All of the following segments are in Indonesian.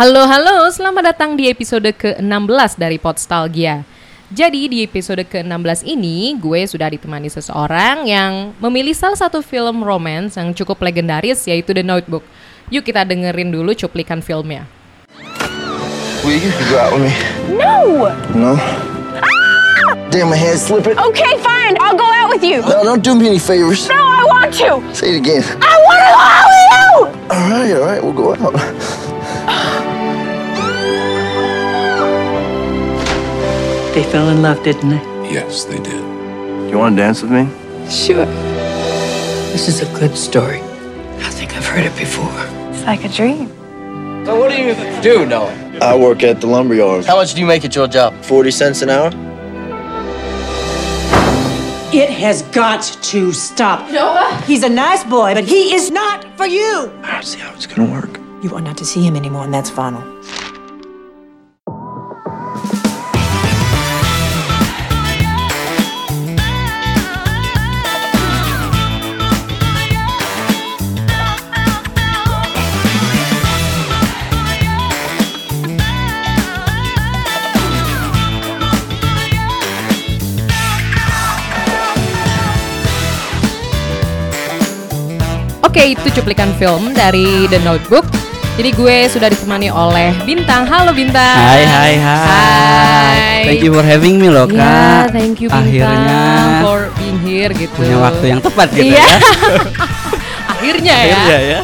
Halo halo, selamat datang di episode ke-16 dari Podstalgia. Jadi di episode ke-16 ini gue sudah ditemani seseorang yang memilih salah satu film romance yang cukup legendaris yaitu The Notebook. Yuk kita dengerin dulu cuplikan filmnya. Will you go out with me? No! No? Damn, my hand's slipping. Okay, fine. I'll go out with you. No, don't do me any favors. No, I want to. Say it again. I want to go out with you. All right, all right, we'll go out. They fell in love, didn't they? Yes, they did. You want to dance with me? Sure. This is a good story. I think I've heard it before. It's like a dream. So what do you do, Noah? I work at the lumber yard. How much do you make at your job? 40 cents an hour? It has got to stop. Noah? He's a nice boy, but he is not for you. I don't see how it's gonna work. You are not to see him anymore, and that's final. Oke, itu cuplikan film dari The Notebook. Jadi gue sudah ditemani oleh Bintang. Halo Bintang. Hai hai hai. Hai. Thank you for having me loh Ya, kak. thank you Bintang Akhirnya for being here gitu. punya waktu yang tepat gitu Iya. ya. Akhirnya ya. Akhirnya ya.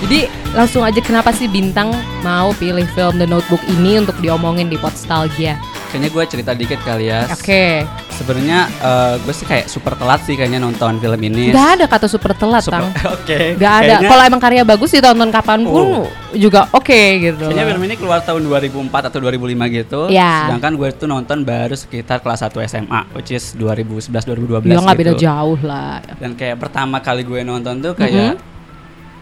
Jadi langsung aja kenapa sih Bintang mau pilih film The Notebook ini untuk diomongin di Podstalgia? Kayaknya gue cerita dikit kali ya. Oke. Sebenarnya eh, gue sih kayak super telat sih kayaknya nonton film ini. Gak ada kata super telat, Super- Tang. Oke. Gak ada. Kayaknya- Kalau emang karya bagus ditonton kapan pun Oh. juga oke gitu. Kayaknya film ini keluar tahun 2004 atau 2005 gitu. Ya. Sedangkan gue tuh nonton baru sekitar kelas 1 SMA, which is 2011 2012 Ya nggak beda gitu. jauh lah. Dan kayak pertama kali gue nonton tuh kayak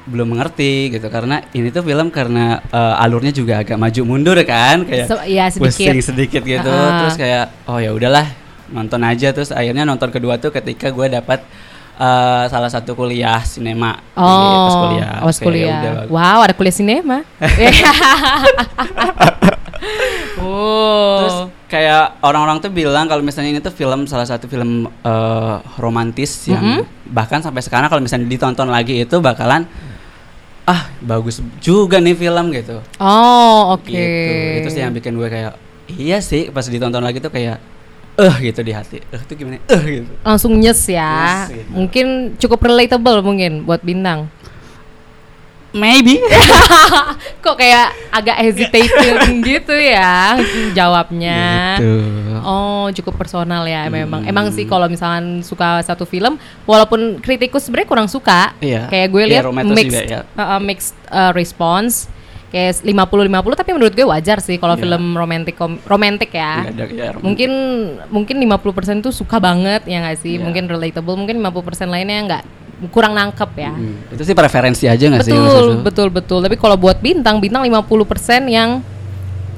belum mengerti gitu karena ini tuh film karena eh, alurnya juga agak maju mundur kan kayak Se- iya, sedikit. pusing sedikit gitu Ha-ha. terus kayak oh ya udahlah nonton aja terus akhirnya nonton kedua tuh ketika gue dapat eh, salah satu kuliah sinema di pas Oh, kuliah Terus kayak ya kuliah. udah, Wow, ada kuliah sinema. oh. Terus kayak orang-orang tuh bilang kalau misalnya ini tuh film salah satu film eh, romantis yang Mm-hmm. bahkan sampai sekarang kalau misalnya ditonton lagi itu bakalan ah bagus juga nih film gitu. oh, oke. Gitu. Itu sih yang bikin gue kayak iya sih pas ditonton lagi tuh kayak eh gitu di hati. Eh tuh gimana? Eh gitu. Langsung nyes ya. Nyes gitu. Mungkin cukup relatable mungkin buat bintang. Maybe. Kok kayak agak hesitating gitu ya jawabnya. Gitu. Oh, cukup personal ya memang. Emang sih kalau misalkan suka satu film, walaupun kritikus sebenarnya kurang suka. Iya. Kayak gue Iya, lihat romantis mixed, juga ya. uh, mixed uh, response. Kayak 50-50 tapi menurut gue wajar sih kalau Iya. film romantic kom- romantic ya. Ada- ya, romantis. mungkin mungkin 50% tuh suka banget ya nggak sih? Iya. Mungkin relatable, mungkin 50% lainnya nggak kurang nangkep ya. Hmm, Itu sih preferensi aja nggak sih? Betul, betul, betul. Tapi kalau buat bintang, bintang 50% yang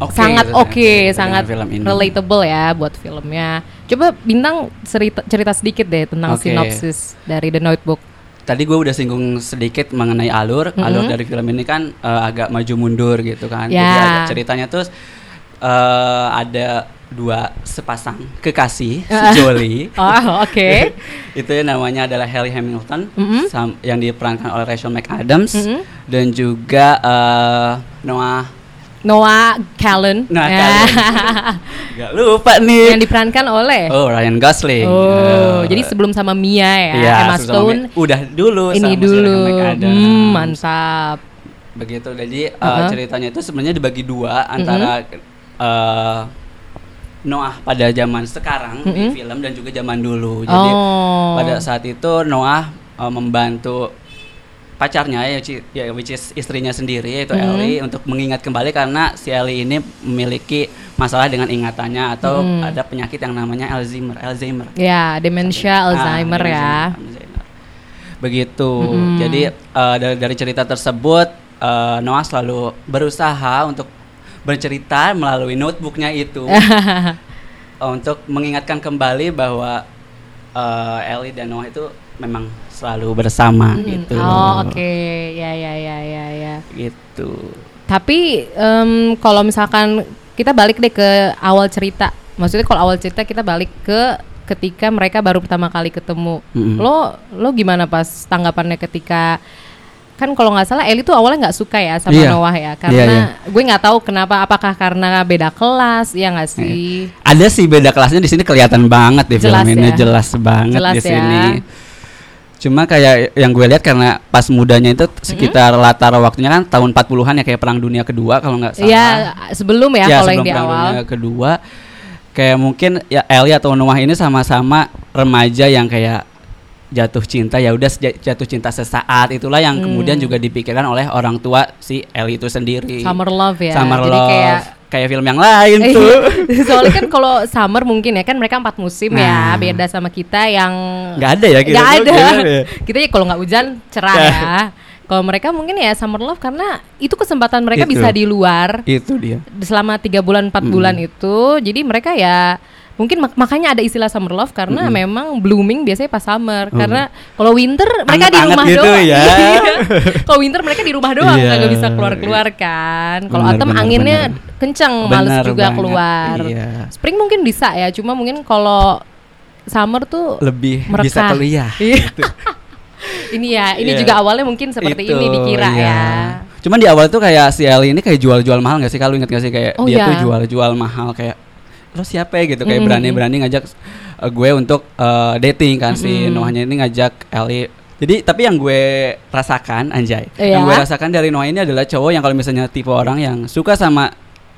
Oke sangat gitu, oke, dengan sangat film ini. relatable ya buat filmnya. Coba bintang cerita, cerita sedikit deh tentang Oke. sinopsis dari The Notebook. Tadi gue udah singgung sedikit mengenai alur. Alur dari film ini kan eh, agak maju mundur gitu kan. Jadi Ya. agak ceritanya tuh eh, ada dua sepasang kekasih Ah. sejoli. Oh, oke. itu namanya adalah Harry Hamilton Mm-hmm. sam- yang diperankan oleh Rachel McAdams Mhm. dan juga eh, Noah Noah Callan. Noah Ya. Callan. Gak lupa nih. yang diperankan oleh Oh Ryan Gosling. Oh, Eh, jadi sebelum sama Mia ya, iya, Emma Stone udah dulu ini sama si dulu. Hmm, mantap. begitu jadi uh, Uh-huh. ceritanya itu sebenarnya dibagi dua antara uh, Noah pada zaman sekarang di Mm-mm. film dan juga zaman dulu jadi Oh. pada saat itu Noah uh, membantu pacarnya ya, ya which is istrinya sendiri yaitu Mm-hmm. Ellie untuk mengingat kembali karena si Ellie ini memiliki masalah dengan ingatannya atau Mm. ada penyakit yang namanya Alzheimer Alzheimer Ya, demensia Ah, Alzheimer ya. Alzheimer. Begitu. Mm-mm. Jadi eh, dari, dari cerita tersebut eh, Noah selalu berusaha untuk bercerita melalui notebooknya itu untuk mengingatkan kembali bahwa eh, Ellie dan Noah itu memang selalu bersama gitu. Oh, oke. Ya, ya, ya, ya, ya. Gitu. Tapi em, kalau misalkan kita balik deh ke awal cerita, maksudnya kalau awal cerita kita balik ke ketika mereka baru pertama kali ketemu. Mm-mm. Lo lo gimana pas tanggapannya ketika kan kalau nggak salah Eli tuh awalnya nggak suka ya sama Iya. Noah ya karena Iya, gue nggak tahu kenapa apakah karena beda kelas ya nggak sih Ada sih beda kelasnya di sini kelihatan banget di Jelas film ini ya. jelas banget Jelas di ya. sini. Cuma kayak yang gue lihat karena pas mudanya itu sekitar latar waktunya kan tahun 40-an ya kayak perang dunia kedua kalau nggak salah. Iya sebelum ya, Ya, kalau yang di perang awal dunia kedua kayak mungkin ya Ellie atau Noah ini sama-sama remaja yang kayak jatuh cinta ya udah jatuh cinta sesaat itulah yang kemudian Hmm. juga dipikirkan oleh orang tua si Ellie itu sendiri. Summer Love ya Summer jadi Love. kayak kayak film yang lain tuh. Soalnya kan kalau summer mungkin ya kan mereka empat musim ya, Nah. beda sama kita yang Nggak ada ya kita Nggak ada. ya? Kita ya kalau nggak hujan cerah ya. Kalau mereka mungkin ya summer love karena itu kesempatan mereka Itu. bisa di luar Itu dia. selama tiga bulan empat Mm. bulan itu. Jadi mereka ya mungkin mak- makanya ada istilah summer love karena Mm-mm. memang blooming biasanya pas summer. Oh. Karena kalau winter mereka di Anget-anget rumah gitu doang. ya. Iya. kalau winter mereka di rumah doang Iya. nggak bisa keluar keluar kan. Kalau autumn anginnya benar. kenceng, males Benar juga banget, keluar. iya. Spring mungkin bisa ya, cuma mungkin kalau summer tuh Lebih Merekah. bisa kuliah. Iya. ini ya, ini Iya. juga awalnya mungkin seperti Itu, ini dikira iya. ya. Cuman di awal tuh kayak si Ellie ini kayak jual-jual mahal gak sih? Kalau inget gak sih kayak Oh, dia iya. tuh jual-jual mahal kayak lo siapa ya gitu kayak Mm-mm. berani-berani ngajak uh, gue untuk uh, dating kan si Mm-mm. Noahnya ini ngajak Ellie. Jadi tapi yang gue rasakan anjay, yang Iya. gue rasakan dari Noah ini adalah cowok yang kalau misalnya tipe orang yang suka sama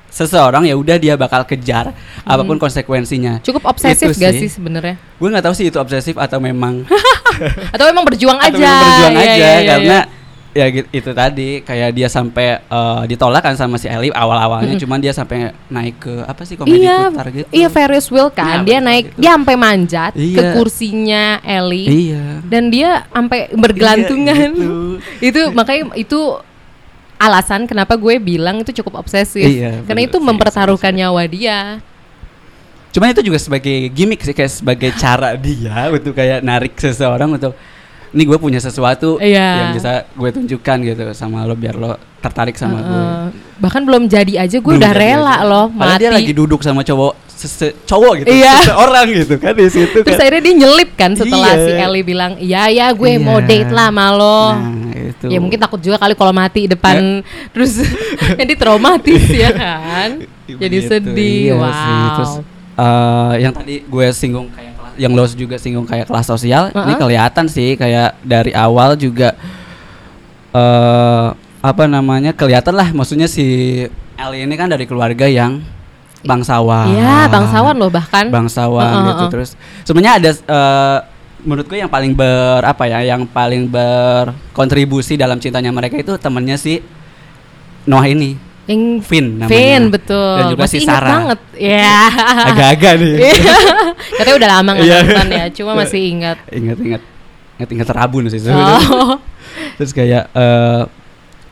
seseorang ya udah dia bakal kejar apa pun konsekuensinya. Cukup obsesif Itu gak sih sebenarnya? Gue nggak tahu sih itu obsesif atau memang Atau emang berjuang atau aja? memang berjuang Iya, aja iya, iya, karena iya. Ya gitu, itu tadi kayak dia sampai eh, ditolak kan sama si Ellie awal-awalnya cuman dia sampai naik ke apa sih komedi Iya, putar gitu. iya Ferris wheel kan, Iya, dia naik, gitu. dia sampai manjat ke Iya. kursinya Ellie Iya. dan dia sampai bergelantungan. Iya, itu makanya itu alasan kenapa gue bilang itu cukup obsesif. Iya, Karena bener itu mempertaruhkan nyawa dia. Cuman itu juga sebagai gimmick sih kayak sebagai cara dia untuk kayak narik seseorang untuk ini gue punya sesuatu Iya. yang bisa gue tunjukkan gitu sama lo biar lo tertarik sama gue. Heeh. bahkan belum jadi aja gue udah jadi rela aja. loh Padahal mati. dia lagi duduk sama cowok sese- cowok gitu, Iya. seseorang gitu kan di situ Terus kan. akhirnya dia nyelip kan setelah Iya. si Ellie bilang, "Iya ya, gue mau Iya. date lah sama lo." Nah, itu. Ya mungkin takut juga kali kalau mati depan terus jadi traumatis ya kan. Jadi Begitu, sedih. iya wow. sih. Terus eh, yang tadi gue singgung kayak yang lo juga singgung kayak kelas sosial, ini Uh-uh. kelihatan sih kayak dari awal juga eh apa namanya kelihatan lah. Maksudnya si Ellie ini kan dari keluarga yang bangsawan. Iya, bangsawan loh bahkan. Bangsawan Uh-uh, gitu. Terus sebenarnya ada eh, menurut gue yang paling ber apa ya, yang paling berkontribusi dalam cintanya mereka itu temennya si Noah ini. Yang Vin namanya. Vin betul. Dan juga Masih si ingat Sarah. banget. Ya. Agak-agak nih. Iya. Katanya udah lama nggak Iya. nonton ya, cuma masih ingat. ingat ingat ingat ingat terabun sih. Oh. Terus kayak eh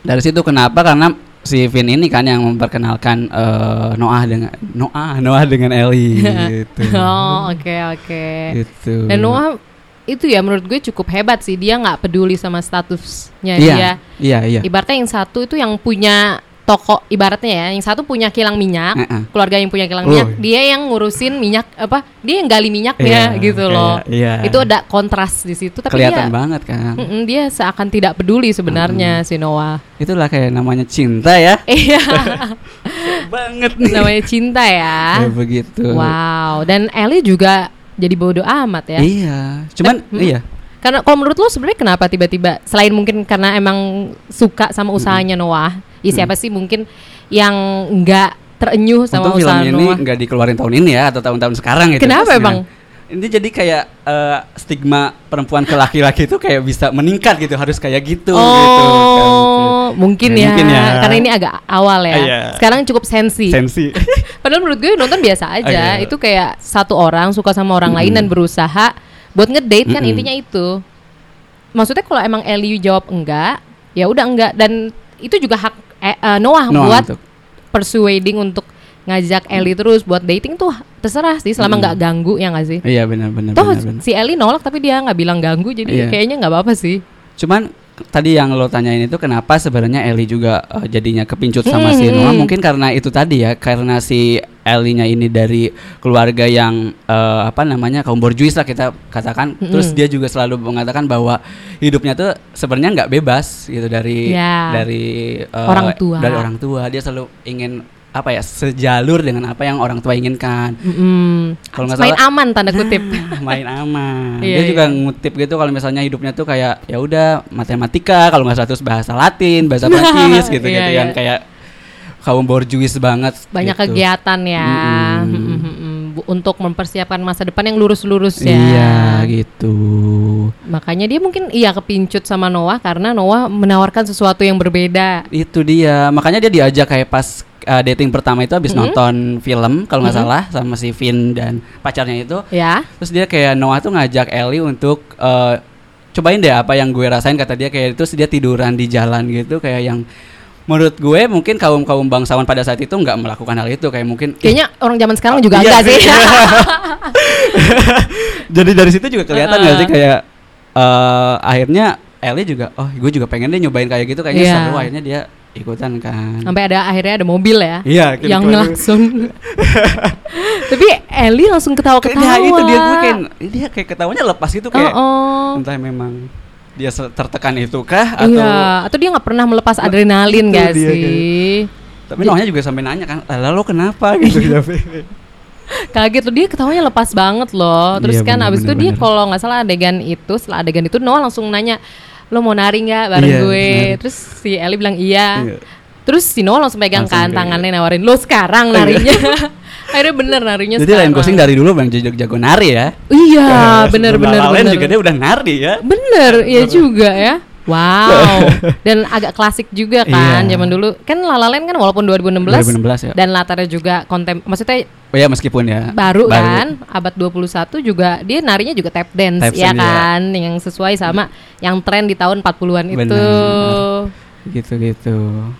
dari situ kenapa? Karena si Vin ini kan yang memperkenalkan eh, Noah dengan Noah Noah dengan Ellie gitu. Oh, oke oke. Gitu. Dan Noah itu ya menurut gue cukup hebat sih dia nggak peduli sama statusnya Iya, dia. iya, iya. Ibaratnya yang satu itu yang punya toko ibaratnya ya, yang satu punya kilang minyak, Heeh. keluarga yang punya kilang Oh. minyak, dia yang ngurusin minyak apa? Dia yang gali minyaknya Iya, gitu loh. iya. Itu ada kontras di situ tapi Kelihatan dia banget kan. Mm-mm, dia seakan tidak peduli sebenarnya si Noah. Itulah kayak namanya cinta ya. Iya, banget nih. namanya cinta ya. Begitu. Wow, dan Ellie juga jadi bodoh amat ya. Iya. Cuman Eh, mm. iya. Karena kalau menurut lo sebenarnya kenapa tiba-tiba selain mungkin karena emang suka sama usahanya Noah, ya siapa sih mungkin yang nggak terenyuh sama Untung film usaha ini Noah? nggak dikeluarin tahun ini ya atau tahun-tahun sekarang gitu. Kenapa emang? Ini jadi kayak eh, stigma perempuan ke laki-laki itu kayak bisa meningkat gitu, harus kayak gitu Oh, gitu. kan. mungkin, Ya, ya. mungkin ya. Karena ini agak awal ya. Iya. Sekarang cukup sensi. Sensi. Padahal menurut gue nonton biasa aja. Iya. Itu kayak satu orang suka sama orang lain Mm-mm. dan berusaha buat ngedate kan Mm-mm. intinya itu. Maksudnya kalau emang Ellie jawab enggak, ya udah enggak dan itu juga hak eh, eh, Noah, Noah buat untuk- persuading untuk ngajak Ellie terus buat dating tuh terserah sih selama Mm. nggak ganggu ya nggak sih. Iya benar benar Toh benar. benar. si Ellie nolak tapi dia nggak bilang ganggu jadi Iya. kayaknya nggak apa-apa sih. Cuman tadi yang lo tanyain itu kenapa sebenarnya Ellie juga eh, jadinya kepincut sama si Hmm. Noah mungkin karena itu tadi ya karena si Ellie-nya ini dari keluarga yang eh, apa namanya kaum borjuis lah kita katakan Hmm. terus dia juga selalu mengatakan bahwa hidupnya tuh sebenarnya nggak bebas gitu dari Ya. dari eh, Orang tua. dari orang tua dia selalu ingin apa ya sejalur dengan apa yang orang tua inginkan Mm-mm. Kalau nggak main salah- aman tanda kutip. Nah, main aman. Iya, dia juga iya. ngutip gitu kalau misalnya hidupnya tuh kayak ya udah matematika, kalau nggak salah terus bahasa Latin, bahasa Prancis gitu-gitu Iya, yang iya. kayak kaum borjuis banget. Banyak gitu. kegiatan ya. Mm-mm. Bu- untuk mempersiapkan masa depan yang lurus-lurus ya. Iya gitu. Makanya dia mungkin iya kepincut sama Noah karena Noah menawarkan sesuatu yang berbeda. Itu dia. Makanya dia diajak kayak pas uh, dating pertama itu habis Mm-mm. nonton film kalau nggak Mm-mm. salah sama si Vin dan pacarnya itu. Ya. Terus dia kayak Noah tuh ngajak Ellie untuk eh, cobain deh apa yang gue rasain kata dia kayak terus dia tiduran di jalan gitu kayak yang menurut gue mungkin kaum kaum bangsawan pada saat itu nggak melakukan hal itu kayak mungkin Kayaknya orang zaman sekarang juga Iya enggak sih. sih. jadi dari situ juga kelihatan nggak sih kayak eh akhirnya Ellie juga oh gue juga pengen deh nyobain kayak gitu kayaknya Iya. seru akhirnya dia ikutan kan Sampai ada akhirnya ada mobil ya. Iya, kayak yang gitu. langsung. Tapi Ellie langsung ketawa-ketawa. Nah, itu dia gue kayak dia kayak ketawanya lepas itu kayak Oh, oh. entah memang dia tertekan itu kah atau Iya, atau dia nggak pernah melepas adrenalin itu gak dia sih? tapi Noahnya juga sampai nanya kan lalu kenapa gitu Kaget tuh dia ketawanya lepas banget loh. Terus Iya, kan bener, abis itu bener, dia bener. kalau nggak salah adegan itu, setelah adegan itu Noah langsung nanya, lo mau nari nggak bareng Iya, gue? bener. Terus si Ellie bilang iya. Iya. Terus si Noah langsung pegang Langsung kan kayak- tangannya nawarin lo sekarang narinya. Akhirnya bener narinya jadi sekarang. Gosling dari dulu bang jago, jago nari ya Iya, bener Sebelum bener Land bener. juga dia udah nari ya Bener, iya juga ya. Wow. Dan agak klasik juga kan Iya. zaman dulu. Kan La La Land kan walaupun 2016, 2016 ya. dan latarnya juga kontem maksudnya oh ya meskipun ya baru, kan abad 21 juga dia narinya juga tap dance Tap ya iya. kan yang sesuai sama yang tren di tahun 40-an itu. Bener. gitu gitu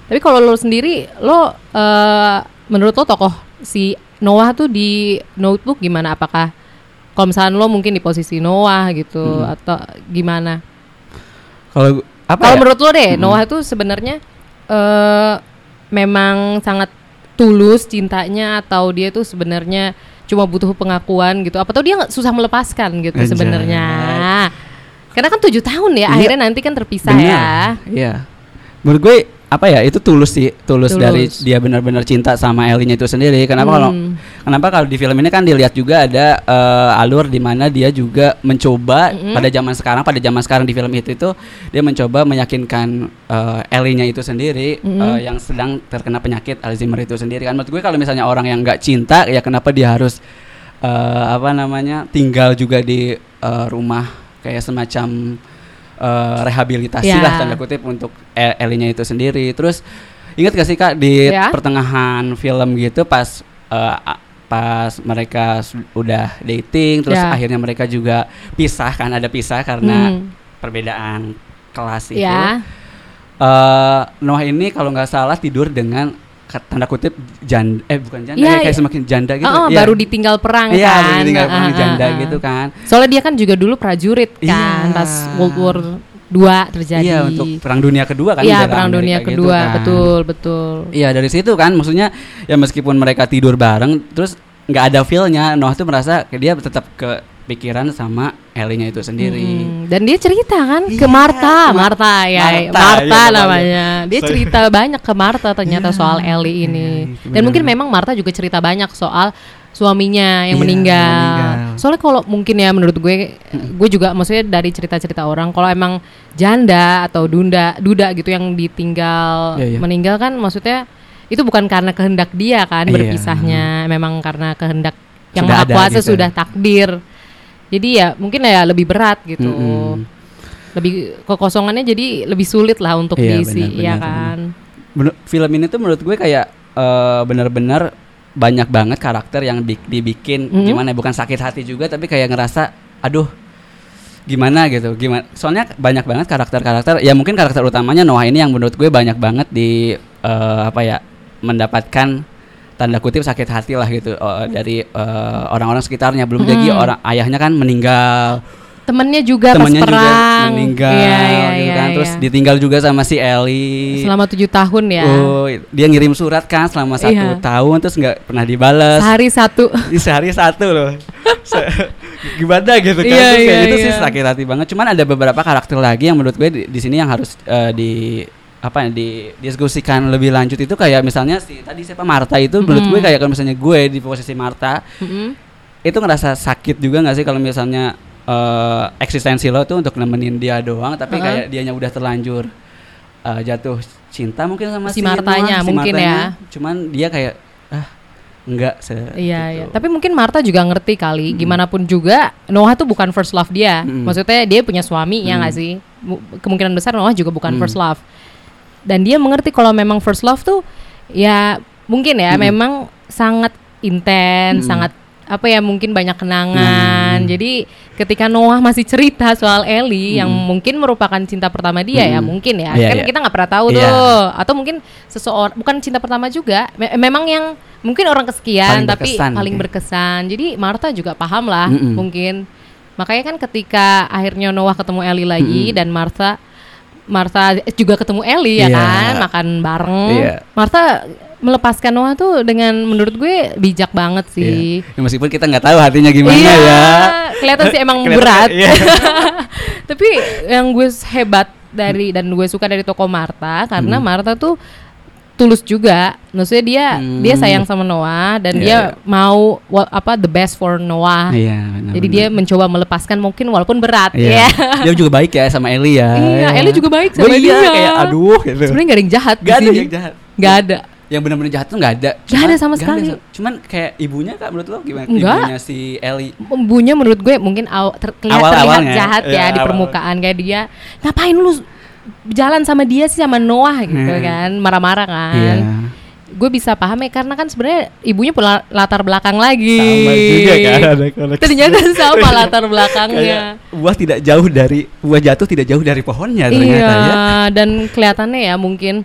Tapi kalau lo sendiri lo eh, menurut lo tokoh si Noah tuh di Notebook gimana apakah kalau misalnya lo mungkin di posisi Noah gitu Hmm. atau gimana? Kalau apa Kalau ya? menurut lo deh, Mm. Noah itu sebenarnya eh memang sangat tulus cintanya atau dia tuh sebenarnya cuma butuh pengakuan gitu? Apa tuh dia nggak susah melepaskan gitu sebenarnya? Karena kan tujuh tahun ya, Iya. akhirnya nanti kan terpisah Benar. ya. Iya. Menurut gue apa ya itu tulus sih, tulus, Tulus. dari dia benar-benar cinta sama Ellie-nya itu sendiri. Kenapa kalau Hmm. kenapa kalau di film ini kan dilihat juga ada eh, alur di mana dia juga mencoba Mm-mm. pada zaman sekarang, pada zaman sekarang di film itu itu dia mencoba meyakinkan eh, Ellie-nya itu sendiri eh, yang sedang terkena penyakit Alzheimer itu sendiri kan. Menurut gue kalau misalnya orang yang nggak cinta ya kenapa dia harus eh, apa namanya tinggal juga di eh, rumah kayak semacam eh, rehabilitasi Ya. lah tanda kutip untuk E- Ellie-nya itu sendiri. Terus ingat gak sih kak di Ya. pertengahan film gitu pas a- pas mereka udah dating terus Ya. akhirnya mereka juga pisah kan ada pisah karena Hmm. perbedaan kelas itu. Eh, Noah ini kalau nggak salah tidur dengan tanda kutip janda eh bukan janda Iya, ya, kayak iya. semakin janda gitu. Oh, Iya. baru ditinggal perang Iya, kan. baru ditinggal perang ah, janda ah. gitu kan. Soalnya dia kan juga dulu prajurit kan Iya. pas World War II terjadi. Iya untuk perang dunia kedua kan. Iya, bela perang Amerika dunia gitu kedua, kan. betul, betul. Iya dari situ kan maksudnya ya meskipun mereka tidur bareng terus nggak ada feelnya Noah tuh merasa dia tetap kepikiran sama Ellie-nya itu sendiri. Hmm, Dan dia cerita kan ke Iya, Marta, ke Ma- Marta ya, Marta, Marta, iya namanya. Dia So- cerita banyak ke Marta ternyata Iya, soal Ellie ini. iya, itu Dan benar. mungkin memang Marta juga cerita banyak soal suaminya yang Iya, meninggal. meninggal. Soalnya kalau mungkin ya menurut gue, gue juga maksudnya dari cerita-cerita orang, kalau emang janda atau dunda, duda gitu yang ditinggal Iya, iya. meninggal kan, maksudnya itu bukan karena kehendak dia kan Iya. berpisahnya, memang karena kehendak yang Sudah maha ada kuasa gitu. sudah takdir. Jadi ya mungkin ya lebih berat gitu. Mm-mm. Lebih kekosongannya jadi lebih sulit lah untuk Iya, diisi, benar, ya benar, kan. Bener- film ini tuh menurut gue kayak eh, benar-benar banyak banget karakter yang di- dibikin Mhm. gimana ya, bukan sakit hati juga tapi kayak ngerasa aduh gimana gitu gimana soalnya banyak banget karakter-karakter ya mungkin karakter utamanya Noah ini yang menurut gue banyak banget di eh, apa ya mendapatkan tanda kutip sakit hati lah gitu eh, dari eh, orang-orang sekitarnya belum lagi Mhm. orang ayahnya kan meninggal temennya juga temannya pas juga perang. meninggal Iya, iya, gitu iya, kan. Terus iya. ditinggal juga sama si Ellie. selama tujuh tahun ya. Oh, dia ngirim surat kan selama satu Iya. tahun terus nggak pernah dibalas. Sehari satu. Sehari satu loh. Se- Gimana gitu kan? Iya, Terus kayak iya, gitu sih iya. sakit hati banget. Cuman ada beberapa karakter lagi yang menurut gue di, di sini yang harus eh, di apa ya di diskusikan lebih lanjut itu kayak misalnya si tadi siapa Marta itu menurut gue kayak kalau misalnya gue di posisi Marta Mm-mm. itu ngerasa sakit juga nggak sih kalau misalnya eh, eksistensi lo tuh untuk nemenin dia doang tapi Uh-uh. kayak dianya udah terlanjur eh, jatuh cinta mungkin sama Si si, Martanya, Noah, si mungkin Martanya. ya. cuman dia kayak ah enggak se Iya, gitu. iya. Tapi mungkin Marta juga ngerti kali, gimana pun juga Noah tuh bukan first love dia. Mm. Maksudnya dia punya suami ya Mm. nggak sih? Mu- Kemungkinan besar Noah juga bukan Mm. first love. Dan dia mengerti kalau memang first love tuh ya mungkin ya Mm. memang sangat intens, Mm. sangat apa ya mungkin banyak kenangan. Mm. Jadi ketika Noah masih cerita soal Ellie yang Mm. mungkin merupakan cinta pertama dia ya Mm. mungkin ya. Iya, kan iya. kita nggak pernah tahu Iya. tuh. Atau mungkin seseorang bukan cinta pertama juga. Me- memang yang mungkin orang kesekian Paling tapi berkesan paling mungkin. berkesan. Jadi Martha juga paham lah Mm-mm. mungkin. Makanya kan ketika akhirnya Noah ketemu Ellie lagi Mm-mm. dan Martha Martha juga ketemu Ellie ya Iya. kan, makan bareng. Iya. Martha melepaskan Noah tuh dengan menurut gue bijak banget sih. Iya. Ya, meskipun kita nggak tahu hatinya gimana iya, ya kelihatan sih emang Kelihatan- berat. iya. Tapi yang gue hebat dari dan gue suka dari toko Martha karena Hmm. Martha tuh tulus juga. Maksudnya dia Hmm. dia sayang sama Noah dan Iya, dia mau wa- apa the best for Noah. Iya, benar, Jadi benar. dia mencoba melepaskan mungkin walaupun berat Iya. ya. dia juga baik ya sama Ellie ya Iya, ya. Ellie juga baik Oh sama iya, dia. kayak aduh gitu Sebenarnya gak ada yang jahat Gak ada yang jahat Gak ada. yang benar-benar jahat tuh nggak ada Nggak ada sama sekali. cuman kayak ibunya kak menurut lo gimana Nggak. ibunya si Ellie Ibunya menurut gue mungkin aw, ter- terlihat, Awal-awalnya. terlihat jahat ya Iya, di awal. permukaan kayak dia ngapain lu jalan sama dia sih sama Noah gitu Hmm. kan marah-marah kan Iya. gue bisa paham ya karena kan sebenarnya ibunya punya latar belakang lagi sama juga kan ada koneksi ternyata sama latar belakangnya buah tidak jauh dari buah jatuh tidak jauh dari pohonnya ternyata iya ya dan kelihatannya ya mungkin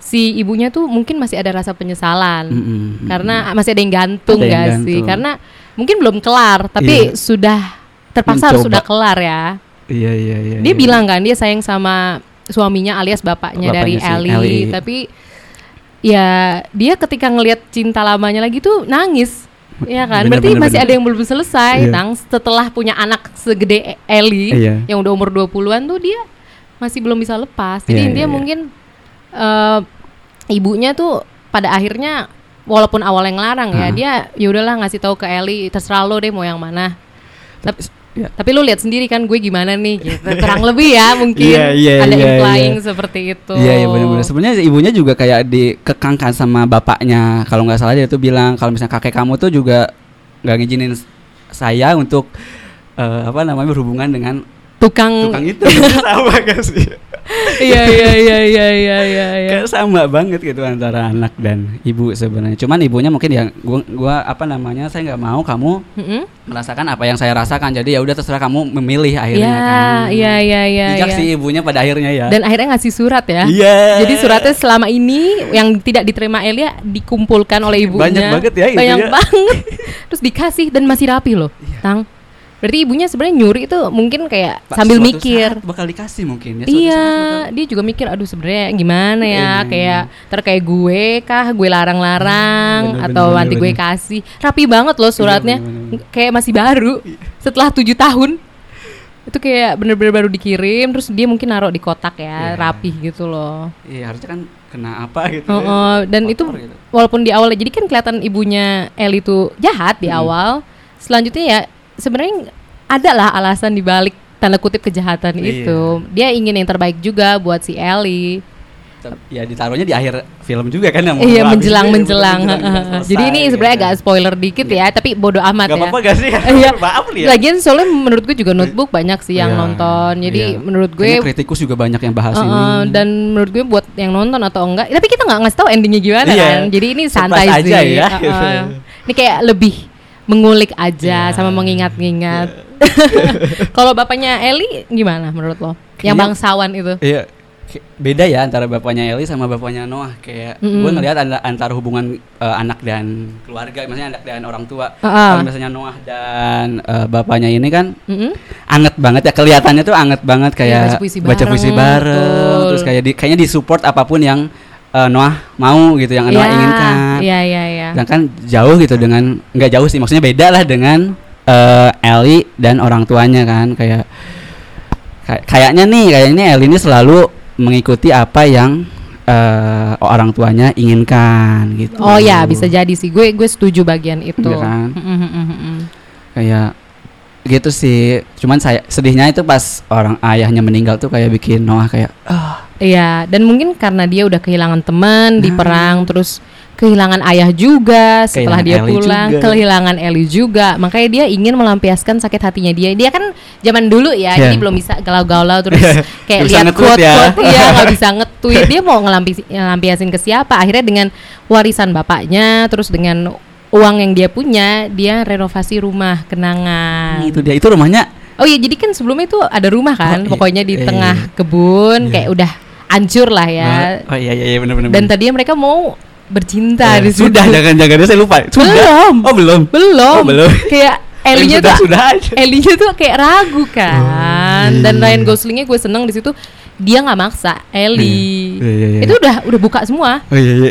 si ibunya tuh mungkin masih ada rasa penyesalan Mm-mm. karena masih ada yang gantung Ada yang gak sih gantung. karena mungkin belum kelar tapi Iya. sudah terpaksa harus sudah kelar ya iya iya iya dia iya. bilang kan dia sayang sama suaminya alias bapaknya, Bapaknya dari si Ellie, Ellie. tapi ya dia ketika ngelihat cinta lamanya lagi tuh nangis ya kan Bener, berarti bener, masih bener. ada yang belum selesai Iya. Nang setelah punya anak segede Ellie Iya. yang udah umur 20-an tuh dia masih belum bisa lepas jadi Iya, intinya iya, mungkin eh, ibunya tuh pada akhirnya walaupun awal yang larang ya dia ya udahlah ngasih tahu ke Ellie terserah lo deh mau yang mana tapi, ya. tapi lu lihat sendiri kan gue gimana nih gitu kurang lebih ya mungkin Iya, iya, ada iya, implying iya. seperti itu Iya iya benar-benar. Sebenarnya ibunya juga kayak dikekangkan sama bapaknya. Kalau nggak salah dia tuh bilang kalau misalnya kakek kamu tuh juga nggak ngizinin saya untuk eh, apa namanya berhubungan dengan tukang, tukang itu. sama gak sih? Iya iya iya iya iya iya iya. Kayak sama banget gitu antara anak dan ibu sebenarnya. Cuman ibunya mungkin ya gua gua apa namanya saya nggak mau kamu Mm-mm. merasakan apa yang saya rasakan. Jadi ya udah terserah kamu memilih akhirnya Iya kan. iya iya iya Bijak iya. sih ibunya pada akhirnya ya. dan akhirnya ngasih surat ya Iya. jadi suratnya selama ini yang tidak diterima Elia dikumpulkan oleh ibunya Banyak banget ya banyak ya. Banget terus dikasih dan masih rapi loh tang berarti ibunya sebenarnya nyuri itu mungkin kayak Pak, sambil suatu mikir saat bakal dikasih mungkin ya. Iya, bakal- dia juga mikir, aduh sebenarnya gimana ya, Iya. kayak ter kayak gue kah, gue larang-larang Bener, atau bener, nanti bener, gue bener. kasih, rapi banget loh suratnya, bener, bener, bener. kayak masih baru, setelah tujuh tahun, itu kayak bener-bener baru dikirim, terus dia mungkin naruh di kotak ya, Iya. rapih gitu loh. Iya harusnya kan kena apa gitu. Oh, dan itu gitu. walaupun di awalnya, jadi kan kelihatan ibunya Ellie itu jahat di Hmm. awal, selanjutnya ya sebenarnya ada lah alasan dibalik tanda kutip kejahatan Iya. itu. Dia ingin yang terbaik juga buat si Ellie. Ya ditaruhnya di akhir film juga kan yang Iya habis menjelang menjelang. selesai, Jadi ini sebenarnya gitu. agak spoiler dikit ya, tapi bodoh amat Gak ya. apa-apa gak sih? Iya. Maaf ya. Lagian soalnya menurut gue juga notebook banyak sih yang Iya, nonton. Jadi iya. menurut gue Kayaknya kritikus juga banyak yang bahas uh, ini. dan menurut gue buat yang nonton atau enggak, tapi kita nggak ngasih tahu endingnya gimana Iya. kan. Jadi ini santai Surprise sih. aja ya, Uh. Ini kayak lebih mengulik aja Iya. sama mengingat-ingat. Kalau bapaknya Eli gimana menurut lo? Yang Kayaknya- bangsawan itu? Iya. Beda ya antara bapaknya Ellie sama bapaknya Noah kayak Mm-mm. gue ngelihat ada antara hubungan eh, anak dan keluarga maksudnya anak dan orang tua Ah-ah. kalau misalnya Noah dan eh, bapaknya ini kan Mm-mm. anget banget ya kelihatannya tuh anget banget kayak Iya, baca puisi baca puisi bareng, bareng, betul. terus kayak di, kayaknya disupport apa pun yang eh, Noah mau gitu yang Noah Iya, inginkan Iya, iya, iya. sedangkan jauh gitu dengan nggak jauh sih maksudnya beda lah dengan eh, Ellie dan orang tuanya kan kayak kayak- kayaknya nih kayaknya Ellie ini selalu mengikuti apa yang eh, orang tuanya inginkan gitu Oh ya, bisa jadi sih. Gue gue setuju bagian itu. Iya kan? Mm, mm, mm, mm. kayak gitu sih cuman saya sedihnya itu pas orang ayahnya meninggal tuh kayak bikin Noah kayak ah Iya, dan mungkin karena dia udah kehilangan teman di Nah. perang, terus kehilangan ayah juga setelah Kehilangan dia Ellie pulang, juga. kehilangan Ellie juga. Makanya dia ingin melampiaskan sakit hatinya dia. Dia kan zaman dulu ya, Iya. jadi belum bisa galau-galau terus kayak Nggak bisa lihat nge-tweet quote ya. quote, iya nggak bisa nge-tweet. Dia mau ngelampiasin, ngelampiasin ke siapa? Akhirnya dengan warisan bapaknya, terus dengan uang yang dia punya, dia renovasi rumah kenangan. itu dia itu rumahnya Oh iya, jadi kan sebelumnya itu ada rumah kan, Oh, iya. pokoknya di Iya, tengah iya. kebun, Iya. kayak udah hancur lah ya. oh iya iya iya benar benar Dan tadinya mereka mau bercinta Eh, di situ. sudah jangan jangan saya lupa sudah Belum. oh belum belum. Oh, belum. Kayak Elinya sudah tuh, sudah aja Elinya tuh kayak ragu kan. iya, Dan iya, Ryan iya. Goslingnya gue seneng di situ. Dia nggak maksa Ellie. Iya, iya, iya. Itu udah udah buka semua. oh iya iya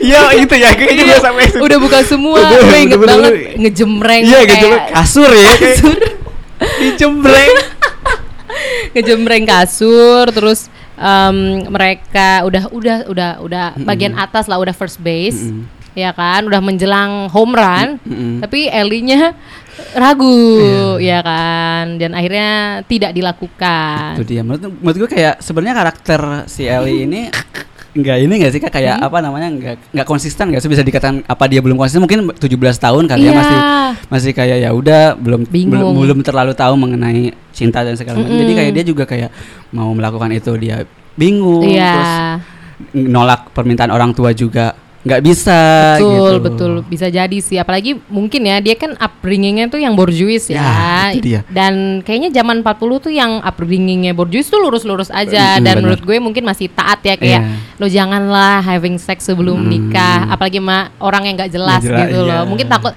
Iya itu ya kayaknya gue sampai situ. udah buka semua. Gue inget banget ngejemreng iya gitu kayak kasur ya kasur. dicembreng ngejembreng kasur terus em, mereka udah udah udah udah bagian atas lah udah first base Mm-mm. ya kan udah menjelang home run Mm-mm. tapi Ellie-nya ragu Iya. ya kan dan akhirnya tidak dilakukan itu dia menurut menurut gue kayak sebenarnya karakter si Ellie ini Enggak ini enggak sih Kak kayak apa namanya enggak enggak konsisten enggak sih bisa dikatakan apa dia belum konsisten mungkin 17 tahun kali Iya. ya masih masih kayak ya udah belum Bingung. belum belum terlalu tahu mengenai cinta dan segala macam. Jadi Mm-mm. kayak dia juga kayak mau melakukan itu dia bingung iya terus nolak permintaan orang tua juga nggak bisa betul gitu. betul bisa jadi sih apalagi mungkin ya dia kan upbringingnya tuh yang borjuis ya, Ya, itu dia. dan kayaknya zaman 40 tuh yang upbringingnya borjuis tuh lurus-lurus aja Mm, dan bener. menurut gue mungkin masih taat ya kayak Iya. lo janganlah having sex sebelum Mm. nikah apalagi sama orang yang nggak jelas jelas, gitu iya. loh mungkin takut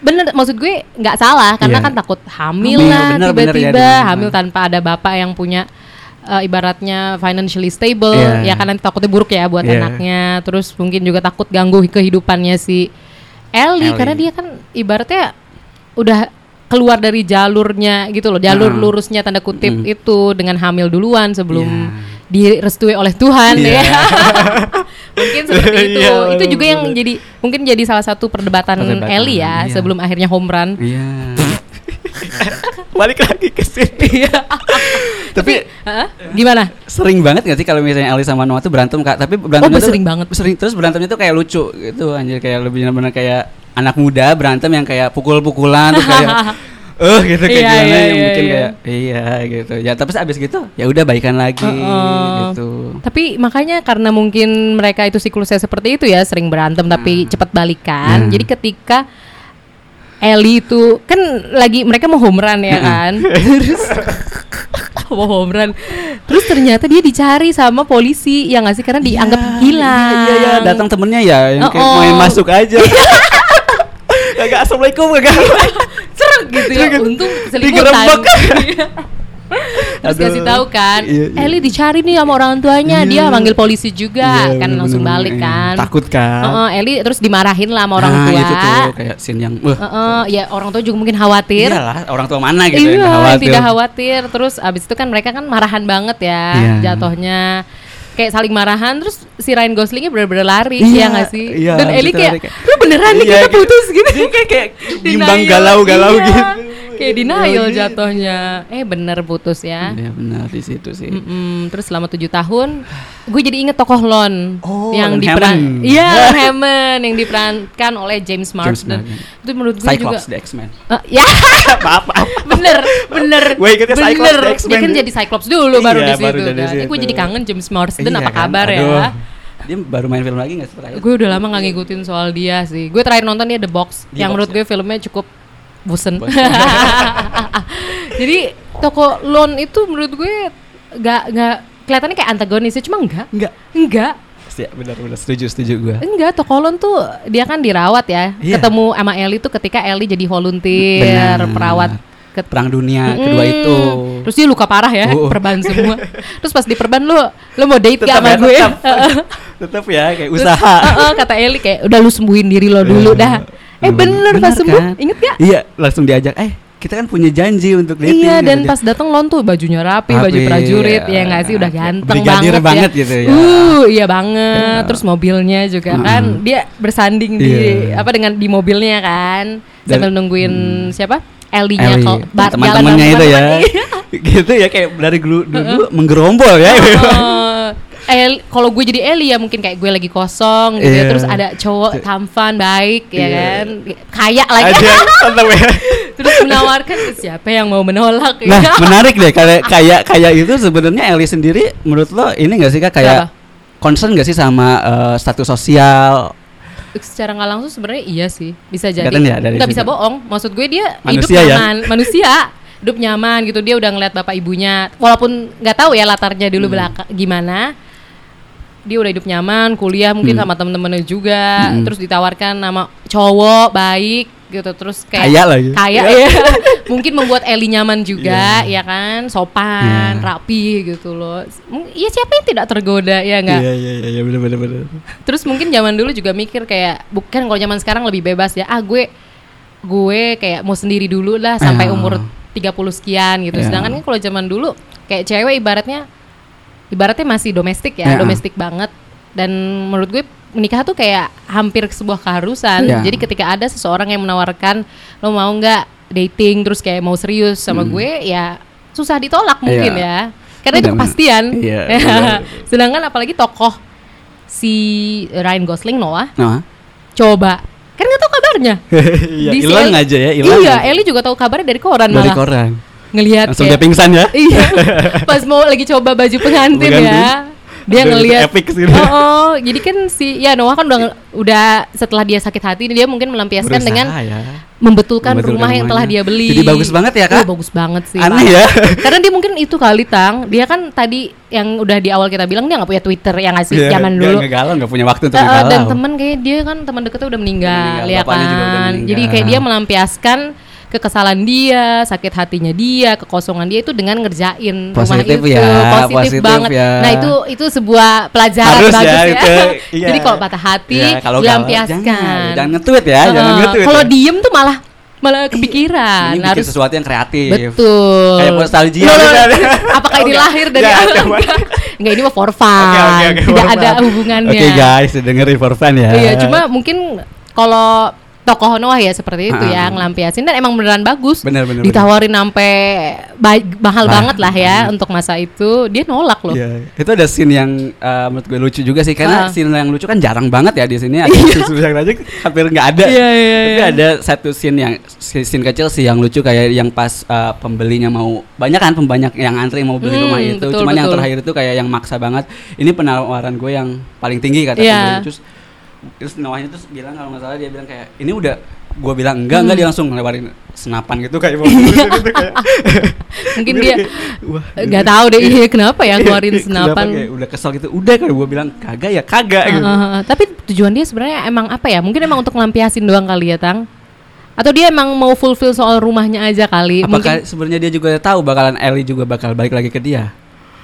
bener maksud gue nggak salah karena Iya. kan takut hamil Hamil, lah ya, tiba-tiba bener. hamil tanpa ada bapak yang punya eh, ibaratnya financially stable Iya. ya kan nanti takutnya buruk ya buat Iya. anaknya terus mungkin juga takut ganggu kehidupannya si Ellie, Ellie. karena dia kan ibaratnya udah keluar dari jalurnya gitu loh jalur Nah. lurusnya tanda kutip Mm. itu dengan hamil duluan sebelum Iya. direstui oleh Tuhan Iya. ya mungkin seperti itu Iya, itu juga yang jadi mungkin jadi salah satu perdebatan, Perdebatan, Ellie ya iya. sebelum akhirnya home run Iya. Balik lagi ke sini. Tapi Hah? gimana sering banget gak sih kalau misalnya Ellie sama Noah tuh berantem kak tapi berantemnya tuh Oh, sering banget. sering terus berantemnya tuh kayak lucu gitu anjir kayak lebih benar kayak anak muda berantem yang kayak pukul-pukulan tuh kayak eh gitu kayak Iya, gimana iya, yang iya, mungkin iya. kayak iya gitu ya tapi abis gitu ya udah baikan lagi Heeh. gitu Tapi makanya karena mungkin mereka itu siklusnya seperti itu ya sering berantem tapi Hmm. cepat balikan. Hmm. Jadi ketika Ellie itu kan lagi mereka mau home run ya kan. Terus mau home run. Terus ternyata dia dicari sama polisi ya nggak sih karena dianggap Iya, hilang. iya iya datang temennya ya yang kayak Oh, oh. main masuk aja Kagak assalamualaikum kagak Cerek gitu ya. Cerek. Untung selimutan. Terus Aduh. kasih tahu kan, Iya, iya. Ellie dicari nih sama orang tuanya, Iya. dia manggil polisi juga, Iya, kan langsung bener-bener, balik iya. kan. takut kan Heeh, Ellie terus dimarahin lah sama orang Nah, tua. itu tuh kayak scene yang wah Heeh, ya orang tua juga mungkin khawatir. iyalah orang tua mana gitu Iya, yang khawatir tidak khawatir. Terus abis itu kan mereka kan marahan banget ya Iya. jatuhnya. Kayak saling marahan terus si Ryan Goslingnya bener-bener lari Iya, ya nggak sih? iya, Dan Ellie kayak, lu beneran nih Iya, kita gitu. putus gitu. Kayak kayak bimbang galau-galau iya. gitu Kayak denial Galau gitu. jatuhnya. Eh bener putus ya. Iya benar di situ sih Mm-mm, terus selama tujuh tahun, gue jadi inget tokoh Lon Oh, yang diperan, iya Hammond yang diperankan oleh James Marsden. Itu menurut gue juga, Cyclops the X-Men Eh, ya maaf bener bener Gue ingetnya Cyclops bener the X-Men. dia kan jadi Cyclops dulu baru Iya, di situ kan. Gue jadi kangen James Marsden Iya apa kan? kabar Aduh. ya Dia baru main film lagi gak sih terakhir? gue udah lama gak ngikutin soal dia sih gue terakhir nonton dia The Box The yang Box, menurut ya? gue filmnya cukup bosen Bosen. jadi toko Lon itu menurut gue nggak nggak kelihatannya kayak antagonisnya cuma enggak Enggak. enggak Ya, benar benar setuju setuju gue. enggak Tokolon tuh dia kan dirawat ya Iya. ketemu sama Ellie tuh ketika Ellie jadi volunteer Benar. perawat ke Perang dunia kedua Mm. itu. Terus dia luka parah ya, Oh. perban semua. Terus pas di perban lu lu mau date gak sama ya, gue? tetap. Tetap ya kayak Terus, usaha. "Heeh," kata Eli kayak udah lu sembuhin diri lo dulu dah. Eh Hmm, bener, pas sembuh, kan? inget gak? Iya, langsung diajak. Eh, kita kan punya janji untuk dating. Iya gitu. dan pas datang Lon tuh bajunya rapi, baju Rapi, prajurit iya. ya nggak sih udah ganteng banget, banget ya. gitu ya. Uh iya banget. Terus mobilnya juga kan Mm-mm. dia bersanding di Iya. apa dengan di mobilnya kan sambil nungguin siapa? Ellie-nya Ellie, kalau bar- teman-temannya itu ya. teman-teman. gitu ya kayak dari dulu dulu menggerombol ya. Oh, El, kalau gue jadi Eli ya mungkin kayak gue lagi kosong gitu ya, Iya. terus ada cowok tampan baik ya Iya. kan kaya lagi tetap ya. terus menawarkan ke siapa yang mau menolak Nah, ya menarik deh kayak kayak kayak itu sebenarnya Ellie sendiri menurut lo ini gak sih Kak kayak Kenapa? concern gak sih sama eh, status sosial? Secara nggak langsung sebenarnya iya sih. Bisa jadi. Ya nggak bisa bohong. Maksud gue dia Manusia hidup ya? nyaman. Manusia. Hidup nyaman gitu. Dia udah ngeliat bapak ibunya. Walaupun nggak tahu ya latarnya dulu Hmm. belakang gimana. Dia udah hidup nyaman kuliah mungkin Hmm. sama temen-temennya juga. Hmm. terus ditawarkan nama cowok baik gitu terus kayak Kaya lagi. kaya ya mungkin membuat Eli nyaman juga ya kan sopan Iya. rapi gitu loh ya siapa yang tidak tergoda ya nggak Iya iya iya benar benar benar. Terus mungkin zaman dulu juga mikir kayak bukan kalau zaman sekarang lebih bebas ya. Ah gue gue kayak mau sendiri dulu lah sampai Ya. umur 30 sekian gitu. Ya. Sedangkan kan kalau zaman dulu kayak cewek ibaratnya ibaratnya masih domestik ya, Ya. domestik banget. Dan menurut gue menikah tuh kayak hampir sebuah keharusan. Ya. Jadi ketika ada seseorang yang menawarkan lo mau nggak dating terus kayak mau serius sama Hmm. gue ya susah ditolak mungkin Iya. ya. Karena itu Benar-benar. kepastian. Iya, benar. Sedangkan apalagi tokoh si Ryan Gosling Noah Nah. coba kan nggak tahu kabarnya Iya, hilang aja ya, hilang. iya. Ellie juga tahu kabarnya dari koran dari malah koran. ngelihat Langsung dia pingsan ya. iya pas mau lagi coba baju pengantin Pengantin. ya dia ngelihat epic sih. oh, oh, jadi kan si ya Noah kan udah udah setelah dia sakit hati dia mungkin melampiaskan Berusaha dengan ya. membetulkan, Membetulkan rumah yang telah rumahnya. dia beli Jadi bagus banget ya, Kak? Oh, bagus banget sih Aneh ya. karena dia mungkin itu kali tang dia kan tadi yang udah di awal kita bilang dia nggak punya Twitter yang ngasih Iya, zaman dulu nggak galau, nggak punya waktu untuk galau. dan temen kayak dia kan teman deketnya udah meninggal, meninggal, ya bapaknya juga udah kan. meninggal. Jadi kayak dia melampiaskan kekesalan dia, sakit hatinya dia, kekosongan dia itu dengan ngerjain Positif rumah itu. ya, positif, positif banget. ya. Nah, itu itu sebuah pelajaran Harus ya, bagus ya. itu, iya. Jadi kalau patah hati Iya, kalau galau, dilampiaskan. Jangan, jangan nge-tweet ya, jangan Eh, nge-tweet. Kalau ya. diem tuh malah malah kepikiran. Ini bikin sesuatu yang kreatif. Betul. Kayak nostalgia loh, gitu. loh. Apakah ini lahir dari Ya. Enggak. Ini mah for fun. Oke, oke, oke, Tidak for ada fun. hubungannya. Oke guys, dengerin for fun ya. Iya, cuma mungkin kalau tokoh Noah ya seperti itu ya ngelampiasin dan emang beneran bagus. Bener, bener, Ditawarin sampai ba- mahal Ah, banget lah ya untuk masa itu. Dia nolak loh. Iya, itu ada scene yang eh, menurut gue lucu juga sih karena Ah. scene yang lucu kan jarang banget ya di sini ada scene yang aja hampir nggak ada. Iya, iya, Tapi iya. ada satu scene yang scene kecil sih yang lucu kayak yang pas eh, pembelinya mau banyak kan pembanyak yang antri mau beli Hmm, rumah itu. betul, Cuman yang betul. terakhir itu kayak yang maksa banget. Ini penawaran gue yang paling tinggi kata Iya. pembeli. Terus terus Noahnya terus bilang kalau nggak salah dia bilang kayak ini udah gue bilang enggak enggak Hmm. dia langsung ngelewarin senapan gitu kayak mau gitu kayak Mungkin dia nggak tahu deh iya kenapa ya keluarin Kenapa senapan. kayak udah kesel gitu udah kan gue bilang kagak ya kagak gitu. Ah. tapi tujuan dia sebenarnya emang apa ya? Mungkin emang untuk ngelampiasin doang kali ya, Tang. Atau dia emang mau fulfill soal rumahnya aja kali. apakah sebenarnya dia juga tahu bakalan Ellie juga bakal balik lagi ke dia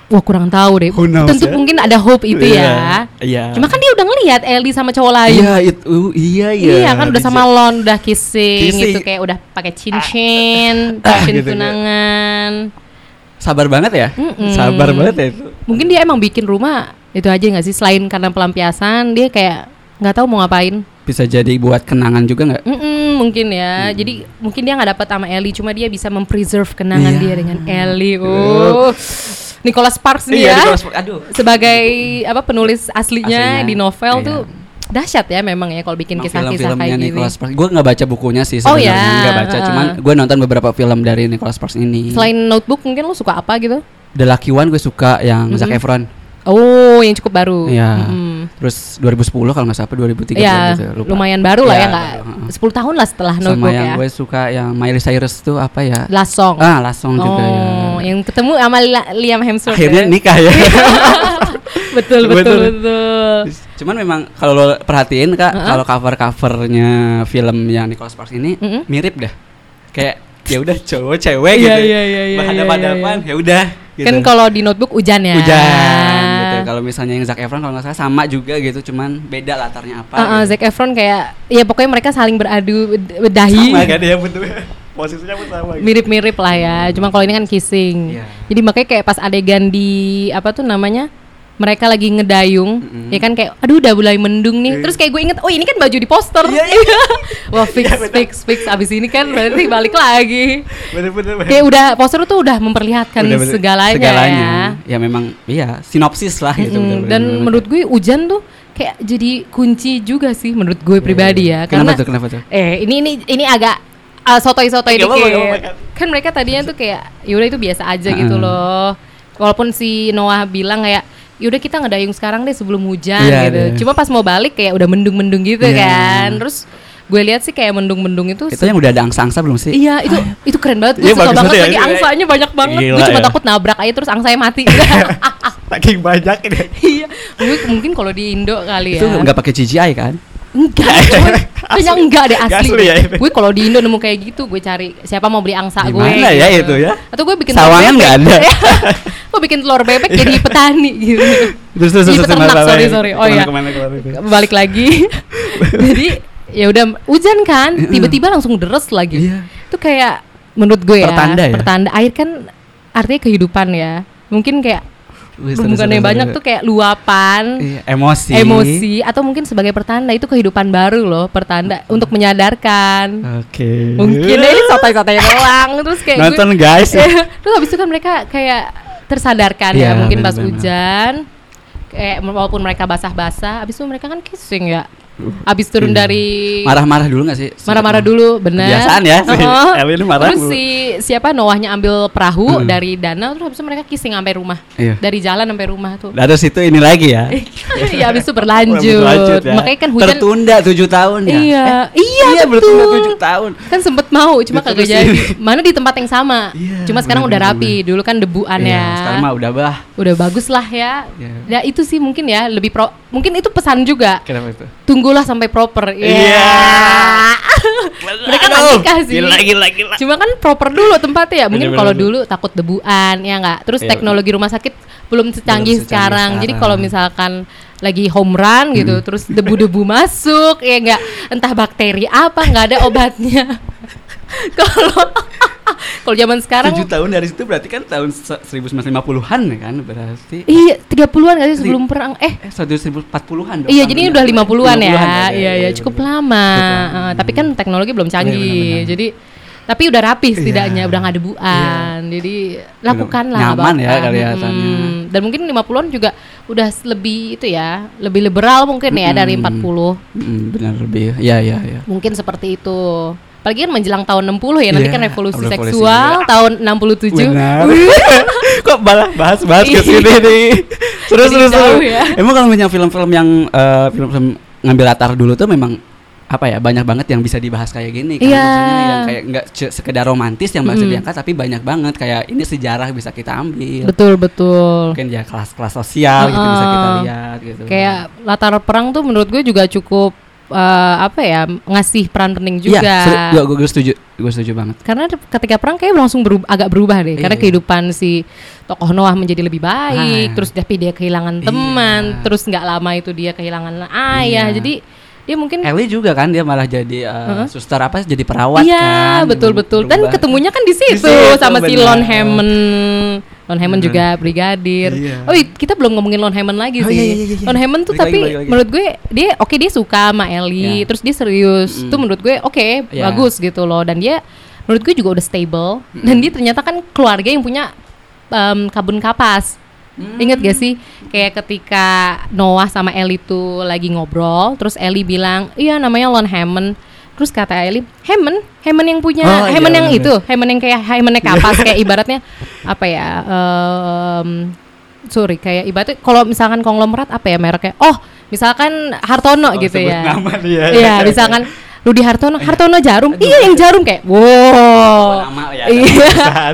wah kurang tahu deh. Knows Tentu ya? mungkin ada hope itu Iya, ya. iya. Cuma kan dia udah ngelihat Ellie sama cowok lain. iya itu iya iya Iya kan udah sama Lon udah kissing, Kissing. gitu kayak udah pakai cincin, Ah, cincin gitu, tunangan. sabar banget ya Mm-mm. sabar banget ya itu Mungkin dia emang bikin rumah itu aja nggak sih selain karena pelampiasan dia kayak nggak tahu mau ngapain. bisa jadi buat kenangan juga nggak Mm-mm, mungkin ya. Jadi mungkin dia nggak dapat sama Ellie, cuma dia bisa mempreserve kenangan Iya. dia dengan Ellie. Oh, Nicholas Sparks nih ya. Nicholas Sparks. aduh Sebagai apa penulis aslinya, Aslinya, di novel iya. tuh dahsyat ya memang ya kalau bikin kisah-kisah kayak gini. Nicholas Sparks gue nggak baca bukunya sih Oh, sebenarnya ya. nggak baca cuman Heeh. gue nonton beberapa film dari Nicholas Sparks ini Selain Notebook mungkin lo suka apa gitu? The Lucky One gue suka yang Zac Mhm. Efron Oh, yang cukup baru. Iya. Mm-mm. Terus 2010 kalau nggak salah apa 2013 Ya, gitu, lupa. lumayan baru lah Ya, ya nggak. 10 tahun lah setelah Sama Notebook yang ya. gue suka yang Miley Cyrus tuh apa ya? Last Song. Ah, Last Song juga ya. oh, yang ketemu sama Li- Liam Hemsworth. Akhirnya ya? nikah ya. betul betul Betul. betul. Cuman memang kalau lo perhatiin kak, Heeh. kalau cover-covernya film yang Nicholas Sparks ini Mm-mm. mirip dah. Kayak ya udah cowok cewek Iya, gitu. iya, iya, iya, Berhadapan-hadapan ya udah. Gitu. Kan kalau di Notebook hujan ya. hujan. Kalau misalnya yang Zac Efron kalau nggak salah sama juga gitu, cuman beda latarnya apa. Uh, uh, gitu. Zac Efron kayak ya pokoknya mereka saling beradu bedahi. sama kan ya betul. Posisinya pun sama. gitu. Mirip-mirip lah ya. Cuma kalau ini kan kissing. Iya. Jadi makanya kayak pas adegan di apa tuh namanya? Mereka lagi ngedayung, Mm-mm. ya kan kayak, aduh udah mulai mendung nih. Iya. Terus kayak gue inget, oh ini kan baju di poster. Wah fix, fix, fix. Abis ini kan berarti balik lagi. Bener-bener. Kayak udah poster tuh udah memperlihatkan Udah bener- segalanya, segalanya. ya. Ya memang iya sinopsis lah gitu. Mm, bener-bener. dan menurut gue hujan tuh kayak jadi kunci juga sih menurut gue pribadi ya. Iya, Kenapa Karena tuh? Kenapa tuh? eh ini ini ini agak uh, sotoy-sotoy dikit. apa-apa. Kan mereka tadinya tuh kayak yaudah itu biasa aja Heeh. gitu loh. Walaupun si Noah bilang kayak yaudah kita ngedayung sekarang deh sebelum hujan Iya, gitu. iya. Cuma pas mau balik kayak udah mendung-mendung gitu Iya. kan. Terus gue lihat sih kayak mendung-mendung itu Itu yang udah ada angsa-angsa belum sih? Iya itu itu keren banget. Gue Iya, suka banget ya, lagi ya. angsanya banyak banget. Gue cuma ya. takut nabrak aja terus angsanya mati. Saking banyak ini. Iya, mungkin, mungkin kalau di Indo kali ya. Itu nggak pakai CGI kan? Enggak. Kayaknya enggak deh asli. asli ya? Gue kalau di Indo nemu kayak gitu, gue cari siapa mau beli angsa gue. Gimana ya gitu. itu ya? Atau gue bikin Sawangan telur nggak ada. gue bikin telur bebek jadi petani gitu. Terus terus Jadi terus peternak, sorry sorry. Oh ya. ke mana? Balik lagi. jadi ya udah hujan kan, tiba-tiba langsung deres lagi. Iya. Itu kayak menurut gue ya, Pertanda ya? pertanda air kan artinya kehidupan ya. Mungkin kayak bukannya seru, banyak tuh kayak luapan. Iya, emosi. emosi atau mungkin sebagai pertanda itu kehidupan baru loh pertanda untuk menyadarkan Oke. mungkin ya ini sotoy-sotoy doang terus kayak gue- Nonton guys. terus habis itu kan mereka kayak tersadarkan ya Iya, mungkin pas hujan kayak walaupun mereka basah-basah habis itu mereka kan kissing ya habis turun Iya. dari Marah-marah dulu gak sih? marah-marah dulu bener Kebiasaan ya si. Ellie ini marah terus dulu. si siapa Noahnya ambil perahu Hmm. dari danau terus habis itu mereka kissing sampai rumah Iya. dari jalan sampai rumah tuh Nah, terus itu ini lagi ya. ya habis itu berlanjut, Berlanjut ya. makanya kan hujan tertunda 7 tahun ya. Iya, Eh, iya, iya betul. bertunda 7 tahun. kan sempet mau cuma kagak jadi mana di tempat yang sama Iya, cuma sekarang udah bener-bener. rapi dulu kan debuan Iya, ya sekarang mah udah bah. udah bagus lah ya Iya. ya itu sih mungkin ya lebih pro mungkin itu pesan juga Kenapa itu? Tunggulah sampai proper. Iya. mereka nggak Aduh, nikah sih. Gila gila gila. cuma kan proper dulu tempatnya ya. Mungkin kalau dulu takut debuan ya nggak? Terus Iya, teknologi rumah sakit belum secanggih secanggih sekarang. Jadi sekarang. kalau misalkan lagi home run gitu terus debu-debu masuk ya nggak? Entah bakteri apa nggak ada obatnya kalau kalau zaman sekarang 7 tahun dari situ berarti kan tahun se- 1950-an ya kan berarti. iya 30-an nggak sih sebelum perang eh Eh, 1940-an dong. Iya, jadi ini udah 50-an ya. 50-an Iya, iya, cukup lama. Eh, tapi kan teknologi belum canggih. Iya, benar-benar. Jadi tapi udah rapi Iya. setidaknya, udah nggak debuan. Jadi lakukanlah Nyaman ya apa-apa. kelihatannya. Mm-mm. Dan mungkin 50-an juga udah lebih itu ya, lebih liberal mungkin ya dari Mm-mm. 40. Mm, benar lebih. Iya iya iya. Mungkin seperti itu. Apalagi kan menjelang tahun 60 ya, nanti Iya, kan revolusi revolusi seksual juga. tahun 67. Benar. Kok malah bahas-bahas ke sini nih. Terus terus. ya. Emang kalau punya film-film yang eh, film-film ngambil latar dulu tuh memang apa ya banyak banget yang bisa dibahas kayak gini kan Iya. maksudnya yang kayak nggak sekedar romantis yang bisa Mm. diangkat tapi banyak banget kayak ini sejarah bisa kita ambil Betul, betul. mungkin ya kelas-kelas sosial gitu bisa kita lihat gitu kayak latar perang tuh menurut gue juga cukup eh, apa ya ngasih peran penting juga. Iya, gue gue setuju, gue setuju banget. Karena ketika perang kayak langsung berubah, agak berubah deh. Karena Iya. kehidupan si tokoh Noah menjadi lebih baik, Ah. terus tapi dia kehilangan Iya. teman, terus nggak lama itu dia kehilangan ayah. Iya. Jadi dia mungkin Ellie juga kan dia malah jadi uh, Heeh. suster apa jadi perawat Iya kan. betul betul dan Berubah. ketemunya kan di situ, situ, sama si. Lon Hammond. Lon Hammond juga brigadir. Iya. Oh kita belum ngomongin Lon Hammond lagi Oh, sih. iya, iya, iya, iya. Lon Hammond tuh Balik tapi lagi, lagi. menurut gue dia oke dia suka sama Ellie, Iya. terus dia serius. Mm. Tuh menurut gue oke Iya. bagus gitu loh dan dia menurut gue juga udah stable dan dia ternyata kan keluarga yang punya em, kabun kapas. Hmm. Ingat gak sih kayak ketika Noah sama Ellie tuh lagi ngobrol, terus Ellie bilang, "Iya namanya Lon Hammond." Terus kata Ellie, "Hammond? Hammond yang punya Oh, Hammond iya, yang bener. itu, Hammond yang kayak Hammondnya kapas kayak ibaratnya apa ya? em, sorry, kayak ibaratnya kalau misalkan konglomerat apa ya mereknya? Oh, misalkan Hartono Oh, gitu ya. nama dia. Iya, misalkan Rudi Hartono, Hartono Jarum. Iya, yang Jarum kayak wow. nama ya, ada Iya.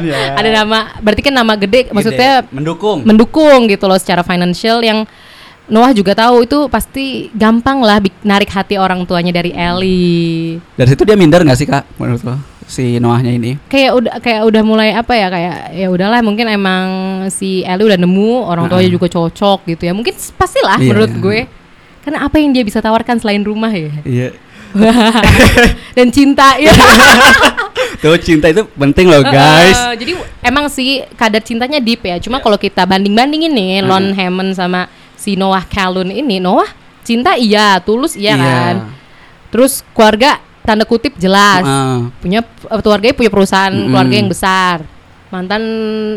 ya. Ada nama, berarti kan nama gede, maksudnya Gede. mendukung. mendukung gitu loh secara financial yang Noah juga tahu itu pasti gampang lah narik hati orang tuanya dari Ellie. Dari situ dia minder nggak sih kak menurut lo si Noahnya ini? Kayak udah kayak udah mulai apa ya kayak ya udahlah mungkin emang si Ellie udah nemu orang tuanya juga cocok gitu ya. Mungkin pastilah Iya, menurut iya. gue. Karena apa yang dia bisa tawarkan selain rumah ya? Iya. Dan cinta ya. Tuh cinta itu penting loh guys. Eh, jadi emang sih kadar cintanya deep ya. Cuma kalau kita banding-bandingin nih Lon Hammond sama si Noah Calhoun ini, Noah cinta iya, tulus iya, kan. Terus keluarga tanda kutip jelas. Heeh. Punya eh, keluarganya punya perusahaan Mm-mm. keluarga yang besar. Mantan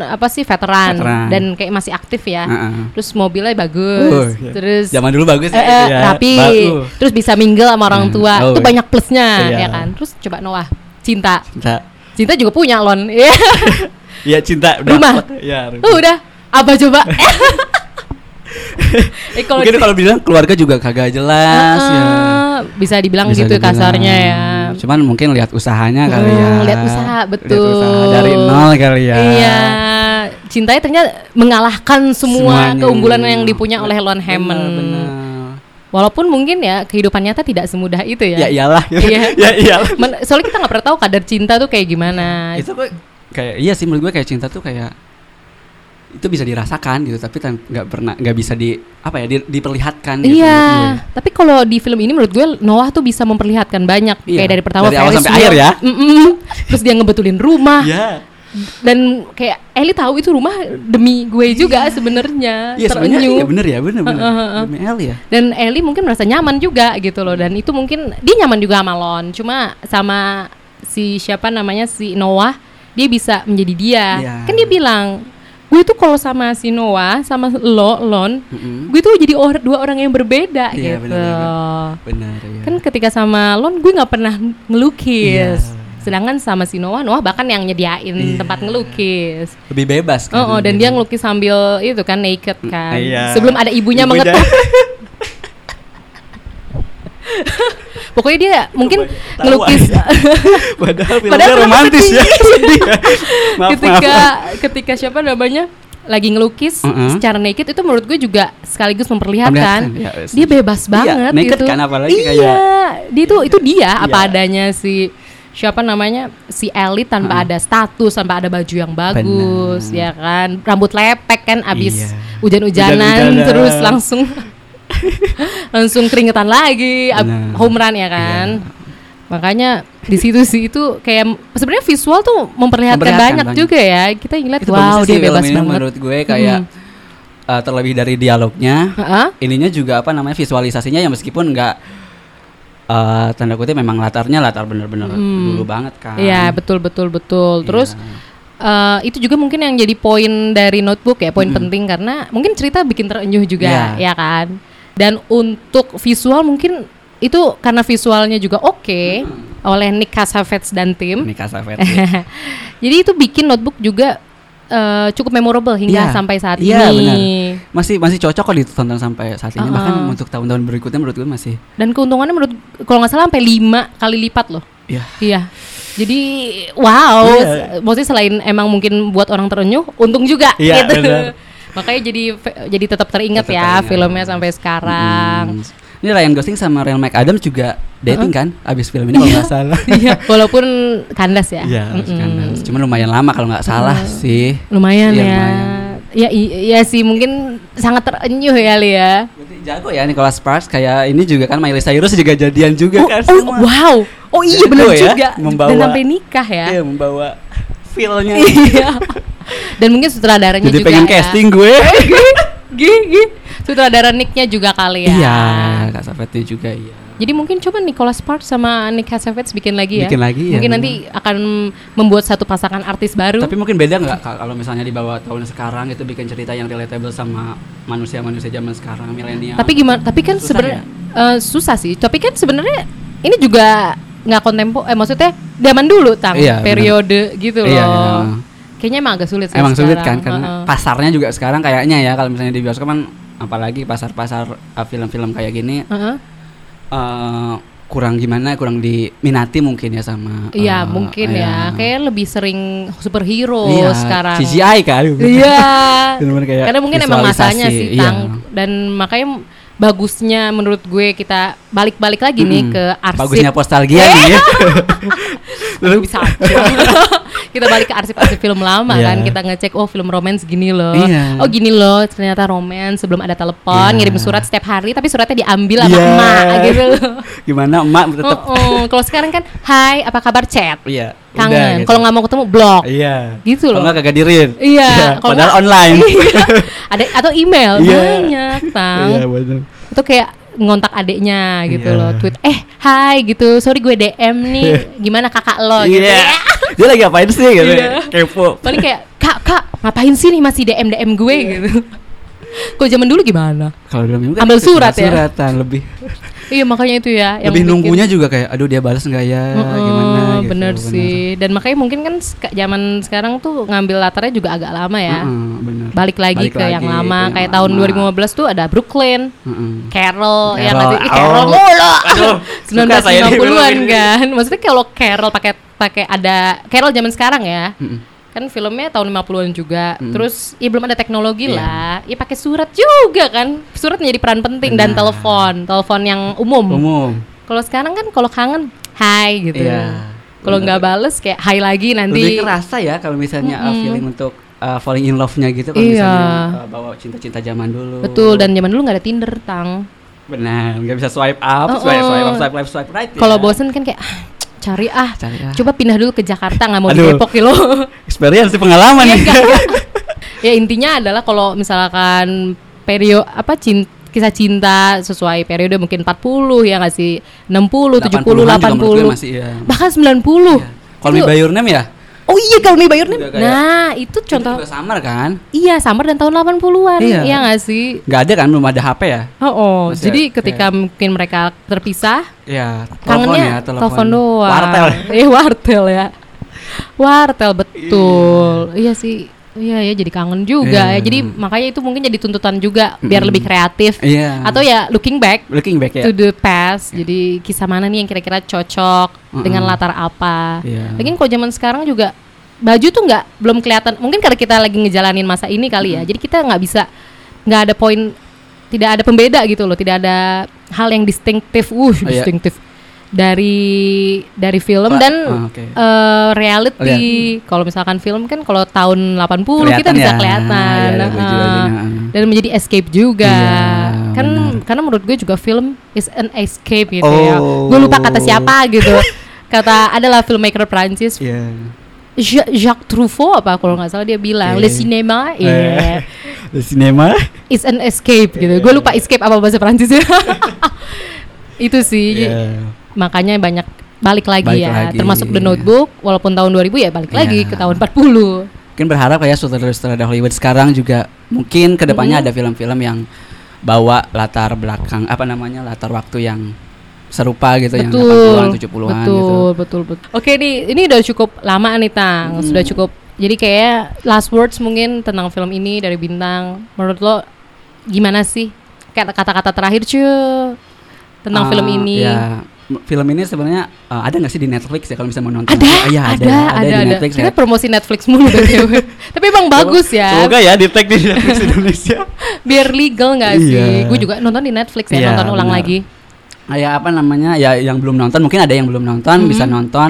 apa sih veteran, Veteran. dan kayak masih aktif ya. Heeh. Terus mobilnya bagus. Uh, iya. Terus Zaman dulu bagus eh, ya, eh, ya. rapi. Bagus. Terus bisa mingle sama orang Hmm. tua. Oh, Itu iya. banyak plusnya Iya. ya kan. Terus coba Noah cinta. Cinta. Cinta juga punya Lon. Iya. Iya cinta. Rumah. Iya. rumah. Uh, udah apa coba? eh, kalau Mungkin kalau bilang keluarga juga kagak jelas ya. Ah, bisa dibilang Bisa gitu dibilang. kasarnya ya. Cuman mungkin lihat usahanya kali Hmm, ya. lihat usaha, betul. Lihat usaha dari nol kali ya. Iya, cintanya ternyata mengalahkan semua Semuanya. keunggulan yang dipunya oleh Lon Hammond. bener. Walaupun mungkin ya kehidupan nyata tidak semudah itu ya. Ya iyalah. Iya. ya iyalah. Men- soalnya kita nggak pernah tahu kadar cinta tuh kayak gimana. itu kayak iya sih menurut gue kayak cinta tuh kayak itu bisa dirasakan gitu tapi kan nggak pernah nggak bisa di apa ya di- diperlihatkan gitu Iya, tapi kalau di film ini menurut gue Noah tuh bisa memperlihatkan banyak Iya, kayak dari pertama dari awal sampai akhir ya. Mm-mm. Terus dia ngebetulin rumah Iya. dan kayak Ellie tahu itu rumah demi gue juga sebenarnya Iya sebenarnya terenyuh. iya bener ya bener bener. Demi Ellie ya. Dan Ellie mungkin merasa nyaman juga gitu loh dan itu mungkin dia nyaman juga sama Lon. Cuma sama si siapa namanya si Noah dia bisa menjadi dia. Iya. Kan dia bilang, "Gue tuh kalau sama si Noah sama lo Lon, Mm-mm. gue tuh jadi or- dua orang yang berbeda Iya, gitu." benar, Bener ya. Kan ketika sama Lon gue nggak pernah ngelukis. Iya. Sedangkan sama si Noah, Noah bahkan yang nyediain Iya. tempat ngelukis. lebih bebas kan. Oh, oh, dan dia ngelukis sambil itu kan naked kan. Iya. Sebelum ada ibunya, Ibunya. mengetuk. Pokoknya dia mungkin ngelukis Padahal filmnya romantis ya. sedih. Ya. Maaf, ketika maaf. ketika siapa namanya lagi ngelukis Mm-mm. secara naked itu menurut gue juga sekaligus memperlihatkan Memperlihatkan, ya, dia bebas Iya, banget naked gitu. kan, apalagi iya, kayak- dia itu itu dia apa Iya. adanya si siapa namanya si Ellie tanpa ada status tanpa ada baju yang bagus Benar. ya kan rambut lepek kan abis Iya. hujan-hujanan Hujan-hujanan. terus langsung langsung keringetan lagi Benar. home run ya kan Iya. makanya di situ sih itu kayak sebenarnya visual tuh memperlihatkan, Memperlihatkan banyak, banyak. juga ya kita ngeliat Itu wow dia bebas ini banget menurut gue kayak uh, terlebih dari dialognya Heeh. ininya juga apa namanya visualisasinya yang meskipun nggak uh, tanda kutip memang latarnya latar bener-bener dulu banget kan Iya betul betul betul. Terus Iya. eh, itu juga mungkin yang jadi poin dari notebook ya, poin penting karena mungkin cerita bikin terenyuh juga, Iya. ya kan. Dan untuk visual mungkin itu karena visualnya juga oke oleh Nick Cassavetes dan tim. ini kasafet jadi itu bikin notebook juga eh, cukup memorable hingga Iya. sampai saat Iya, ini. benar. masih masih cocok kok ditonton sampai saat ini bahkan Uh-uh. untuk tahun-tahun berikutnya menurut gue masih Dan keuntungannya menurut kalau nggak salah sampai lima kali lipat loh. ya Iya. Jadi wow, Iya. s- maksudnya selain emang mungkin buat orang terenyuh, untung juga Iya, gitu. benar. Makanya jadi jadi tetap teringat Tetap ya teringat. filmnya sampai sekarang. Hmm. Ini Ryan Gosling sama Real McAdams juga dating kan abis film ini kalau nggak salah. Iya, walaupun kandas ya. Iya, Mm-mm. kan. Cuma lumayan lama kalau nggak salah sih. Lumayan Iya, ya. lumayan. Ya i- iya sih mungkin sangat terenyuh ya Lia. Berarti jago ya Nicholas Sparks kayak ini juga kan Miley Cyrus juga jadian juga Oh, kan oh, semua. wow. Oh iya benar ya, juga. membawa- Dan sampai nikah ya. Iya, membawa feel-nya. Iya. Dan mungkin sutradaranya Jadi juga pengen ya. casting gue. Gigi. Sutradara Nicknya juga kali ya. Iya, Kak Safety juga iya. Jadi mungkin coba Nicholas Sparks sama Nick Cassavetes bikin lagi ya. Bikin lagi ya, Mungkin benar. nanti akan membuat satu pasangan artis baru. Tapi mungkin beda nggak kalau misalnya dibawa tahun sekarang itu bikin cerita yang relatable sama manusia-manusia zaman sekarang milenial. Tapi gimana? Tapi kan sebenarnya ya? eh, susah sih. Tapi kan sebenarnya ini juga nggak kontempo. Eh maksudnya zaman dulu tang Iya, periode gitu loh. Iya, iya. Kayaknya emang agak sulit sih Emang sulit kan sekarang. karena Heeh. pasarnya juga sekarang kayaknya ya kalau misalnya di bioskop kan apalagi pasar-pasar uh, film-film kayak gini Heeh. eh, kurang gimana kurang diminati mungkin ya sama Iya eh, mungkin iya. ya, kayak lebih sering superhero Iya, sekarang. CGI kan Iya. Karena mungkin emang masanya sih, iya. Tang. Dan makanya bagusnya menurut gue kita balik-balik lagi nih Mm-mm. ke arsip. bagusnya postalgia nih ya. Lu bisa kita balik ke arsip-arsip film lama Iya. kan, kita ngecek oh film romance gini loh. Iya. Oh gini loh, ternyata romance sebelum ada telepon, Iya. ngirim surat setiap hari tapi suratnya diambil sama Iya. emak gitu loh. gimana emak tetap Oh, kalau sekarang kan hai apa kabar chat? iya udah Kangen. gitu. Kalau nggak mau ketemu blok. iya Gitu loh. nggak kagak dirin Iya, kalau padahal online Iya. ada atau email Iya. banyak tang iya bener itu kayak ngontak adeknya gitu Iya. loh tweet eh hai gitu. Sorry gue dm nih. Gimana kakak lo? gitu iya. dia lagi ngapain sih gitu? Iya. kepo. Paling kayak kak kak ngapain sih nih masih dm dm gue? Gitu. Kalau zaman dulu gimana? kalau dalam minggu Ambil surat ya? suratan lebih Iya makanya itu ya yang lebih bikin- nunggunya juga kayak aduh dia balas nggak ya Heeh, gimana gitu bener sih dan makanya mungkin kan zaman sekarang tuh ngambil latarnya juga agak lama ya Heeh, bener balik lagi Balik ke yang lagi lama ke yang kayak tahun lama. 2015 tuh ada Brooklyn. Carol, ya Carol, sih? Ih, oh. Carol mulu. Aduh, suka saya nih 1950-an film ini. kan. Maksudnya kalau Carol pakai pakai ada Carol zaman sekarang ya. Mm-mm. Kan filmnya tahun 50-an juga. Terus ya belum ada teknologi Iya. lah. Ya pakai surat juga kan. Surat menjadi peran penting dan Benar. telepon, telepon yang umum. umum Kalau sekarang kan kalau kangen hai gitu. Iya. Kalau nggak bales kayak hai lagi nanti. lebih kerasa ya kalau misalnya uh, Mm-mm. feeling untuk uh, falling in love-nya gitu kalau Iya. misalnya uh, bawa cinta-cinta zaman dulu Betul dan zaman dulu nggak ada Tinder, Tang. benar nggak bisa swipe up Oh, swipe, oh. swipe up swipe left swipe right ya. Kalau bosen kan kayak "Ah, cari ah. Cari ah. Coba pindah dulu ke Jakarta nggak mau di Aduh. Depok ya lo. experience sih pengalaman Iya, enggak. ya intinya adalah kalau misalkan periode apa cinta kisah cinta sesuai periode mungkin 40 ya nggak sih 60 70 80-an juga menurut gue 80 masih iya. bahkan 90 Call Me Itu- By Your Name ya oh iya kalau Me By Your Name Juga kayak- nah itu Itu contoh juga samar kan? Iya samar dan tahun 80-an Iya. iya nggak sih? Nggak ada kan belum ada HP ya? Oh, oh. Masih jadi kayak- ketika mungkin mereka terpisah Iya, telepon kangennya ya, telepon. doang. Wartel. iya wartel ya. Wartel betul. Iya sih iya ya jadi kangen juga. Iya. ya jadi makanya itu mungkin jadi tuntutan juga biar lebih kreatif. Iya. atau ya looking back looking back ya. to the past. Jadi kisah mana nih yang kira-kira cocok dengan Mm-mm. latar apa? Iya. lagian kalau zaman sekarang juga baju tuh nggak belum kelihatan. Mungkin karena kita lagi ngejalanin masa ini kali ya. Jadi kita nggak bisa nggak ada poin tidak ada pembeda gitu loh. Tidak ada hal yang distinktif uh iya. distinktif dari dari film dan ah, oke. eh, reality kalau misalkan film kan kalau tahun 80 kita Kelihatan bisa ya. kelihatan Iya, ada eh, baju-bajunya. dan menjadi escape juga Iya, kan benar. karena menurut gue juga film is an escape gitu ya Oh. gue lupa kata siapa gitu kata adalah filmmaker Prancis Iya. Ja- Jacques Truffaut apa kalau nggak salah dia bilang Oke. le cinéma Eh, yeah, The cinema is an escape gitu gue lupa escape apa bahasa Prancisnya itu sih Iya. Makanya banyak balik lagi Balik ya lagi. termasuk The Notebook walaupun tahun 2000 ya balik lagi Iya. ke tahun 40 Mungkin berharap kayak sutradara-sutradara Hollywood sekarang juga mungkin ke depannya Mm-hmm. ada film-film yang bawa latar belakang apa namanya latar waktu yang serupa gitu yang 80-an 70-an betul, gitu. betul, betul. Oke nih, ini udah cukup lama nih Tang, Hmm. sudah cukup. Jadi kayak last words mungkin tentang film ini dari bintang. Menurut lo gimana sih? Kayak kata-kata terakhir cuy tentang Ah, film ini. Ya, film ini sebenarnya uh, ada nggak sih di Netflix ya kalau misalnya mau nonton? Ada, Ah, iya, ada, ada, di ada. Netflix Kita ya. promosi Netflix mulu. Tapi emang bagus ya. Semoga ya di tag di Netflix Indonesia. Biar legal nggak sih? Iya. Gue juga nonton di Netflix ya, Iya, nonton ulang benar. lagi. Kayak apa namanya? Ya yang belum nonton mungkin ada yang belum nonton Mm-hmm. bisa nonton.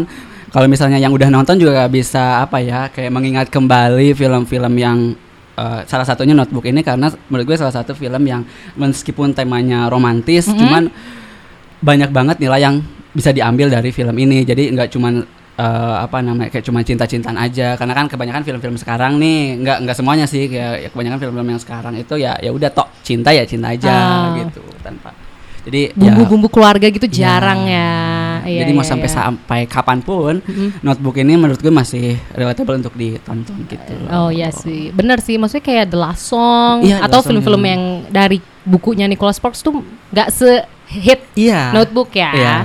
Kalau misalnya yang udah nonton juga bisa apa ya? Kayak mengingat kembali film-film yang uh, salah satunya Notebook ini karena menurut gue salah satu film yang meskipun temanya romantis, Mhm. cuman banyak banget nilai yang bisa diambil dari film ini. Jadi nggak cuman uh, apa namanya kayak cuma cinta-cintaan aja karena kan kebanyakan film-film sekarang nih nggak nggak semuanya sih kayak ya kebanyakan film-film yang sekarang itu ya ya udah tok cinta ya cinta aja Ah. gitu tanpa jadi ya, Bumbu-bumbu keluarga gitu Iya. jarang ya. Iya, jadi mau iya, sampai iya. sampai kapan pun Mhm. notebook ini menurut gue masih relatable untuk ditonton gitu Oh iya sih, bener sih. Maksudnya kayak The Last Song Iya, atau film-film iya. yang dari bukunya Nicholas Sparks tuh nggak se-hit iya Notebook ya. iya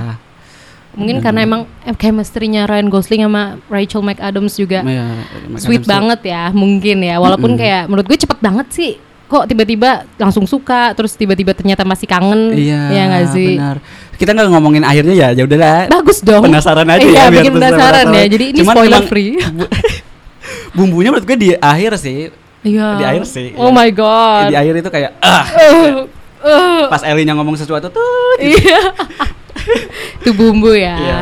Mungkin Bener. karena emang eh, chemistry-nya Ryan Gosling sama Rachel McAdams juga Iya, sweet Adams tuh- banget ya, mungkin ya. Walaupun Mm-mm. kayak menurut gue cepet banget sih kok tiba-tiba langsung suka terus tiba-tiba ternyata masih kangen Iya, ya nggak sih benar. Kita nggak ngomongin akhirnya ya, ya udahlah. bagus dong Penasaran aja iya, ya, bikin penasaran penasaran. ya jadi ini Cuman spoiler free Bu- Bumbunya menurut gue di akhir sih. iya di akhir sih, oh ya. my god Di akhir itu kayak ah, Uh, uh, pas Elinya ngomong sesuatu tuh. iya itu bumbu ya Iya,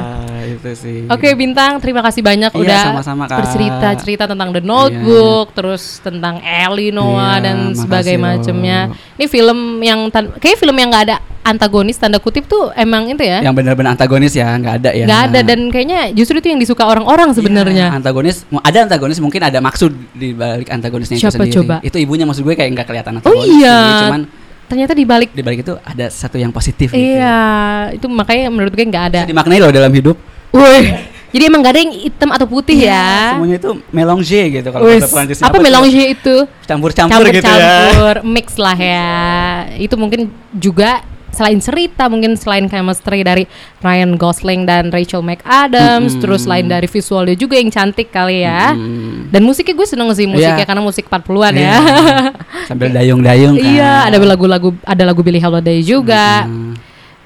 itu sih. Oke Bintang, terima kasih banyak Iya, udah sama-sama, Kak. bercerita cerita tentang The Notebook, terus tentang Ellie Noah Iya, dan loh. macamnya. Ini film yang kayak film yang nggak ada antagonis tanda kutip tuh emang itu ya, Yang benar-benar antagonis ya, nggak ada ya. nggak ada dan kayaknya justru itu yang disuka orang-orang Iya, sebenarnya. antagonis ada antagonis mungkin ada maksud di balik antagonisnya Siapa itu sendiri. coba? Itu ibunya maksud gue kayak nggak kelihatan Oh antagonis iya, sih, cuman ternyata di balik di balik itu ada satu yang positif gitu. iya itu makanya menurut gue nggak ada. Bisa dimaknai loh dalam hidup. Woi, jadi emang gak ada yang hitam atau putih ya? Semuanya itu melange gitu kalau bahasa Prancis. apa melange itu? Campur-campur gitu ya. campur mix lah ya itu mungkin juga selain cerita mungkin selain chemistry dari Ryan Gosling dan Rachel McAdams Mm-mm. terus selain dari visualnya juga yang cantik kali ya Mm-mm. dan musiknya gue seneng sih musiknya Iya. karena musik 40-an Iya. ya Sambil dayung-dayung kan. iya ada lagu-lagu ada lagu Billie Holiday juga Hmm,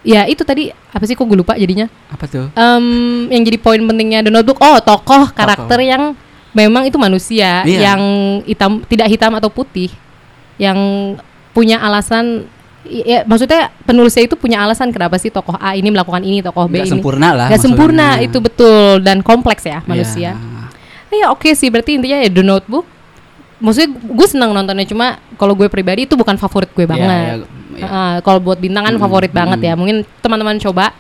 ya itu tadi apa sih kok gue lupa jadinya apa tuh? Em, yang jadi poin pentingnya The Notebook oh tokoh karakter yang memang itu manusia Iya. yang hitam tidak hitam atau putih yang punya alasan ya maksudnya penulisnya itu punya alasan kenapa sih tokoh A ini melakukan ini tokoh B Nggak ini sempurna lah Nggak sempurna itu betul dan kompleks ya manusia Iya. ya oke sih berarti intinya ya The Notebook maksudnya gue senang nontonnya cuma kalau gue pribadi itu bukan favorit gue Iya, banget iya, iya. Heeh, kalau buat bintang kan Mm, favorit mm. banget ya mungkin teman-teman coba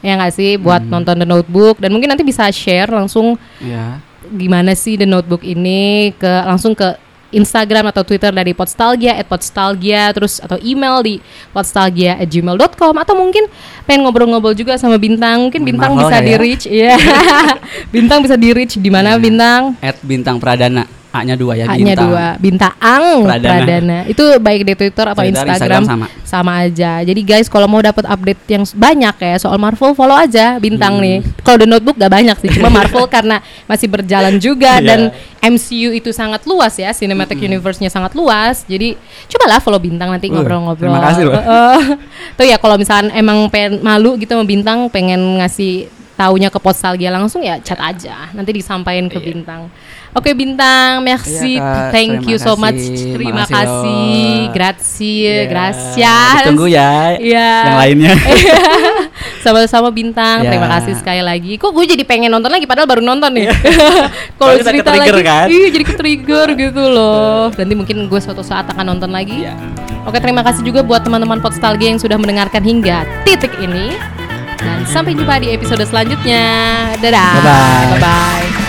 ya nggak sih buat Mm. nonton The Notebook dan mungkin nanti bisa share langsung Iya. gimana sih The Notebook ini ke langsung ke Instagram atau Twitter dari Podstalgia at Podstalgia terus atau email di podstalgia at gmail.com atau mungkin pengen ngobrol-ngobrol juga sama Bintang mungkin Main Bintang Marvel bisa ya? di reach iya Bintang bisa di reach di mana Iya. Bintang At bintang Pradana. A-nya dua ya A-nya bintang. dua Bintang Pradana. Pradana. Itu baik di Twitter atau Twitter, Instagram, Instagram sama. aja. Jadi guys kalau mau dapat update yang banyak ya soal Marvel follow aja Bintang Hmm. nih. Kalau The Notebook gak banyak sih, cuma Marvel karena masih berjalan juga Iya. dan MCU itu sangat luas ya, Cinematic Universe-nya sangat luas. Jadi cobalah follow Bintang nanti Uh, ngobrol-ngobrol. terima kasih loh. Tuh ya kalau misalkan emang pengen malu gitu sama Bintang pengen ngasih taunya ke Postalgia langsung ya chat aja. Nanti disampaikan ke Bintang. Oke Bintang, merci. Iya, Kak. Thank Terima you so kasih. much. Terima Makasih kasih. loh. Grazie, Iya. gracias. Ditunggu ya. Iya. Yang lainnya. Sama-sama Bintang. Iya. Terima kasih sekali lagi. Kok gue jadi pengen nonton lagi padahal baru nonton nih. Kalau Soalnya tadi cerita lagi, kan? iya jadi ke-trigger gitu loh. Nanti mungkin gue suatu saat akan nonton lagi. Iya. Oke, terima kasih juga buat teman-teman Podstalgia yang sudah mendengarkan hingga titik ini. Dan sampai jumpa di episode selanjutnya. Dadah. Bye-bye. Bye-bye.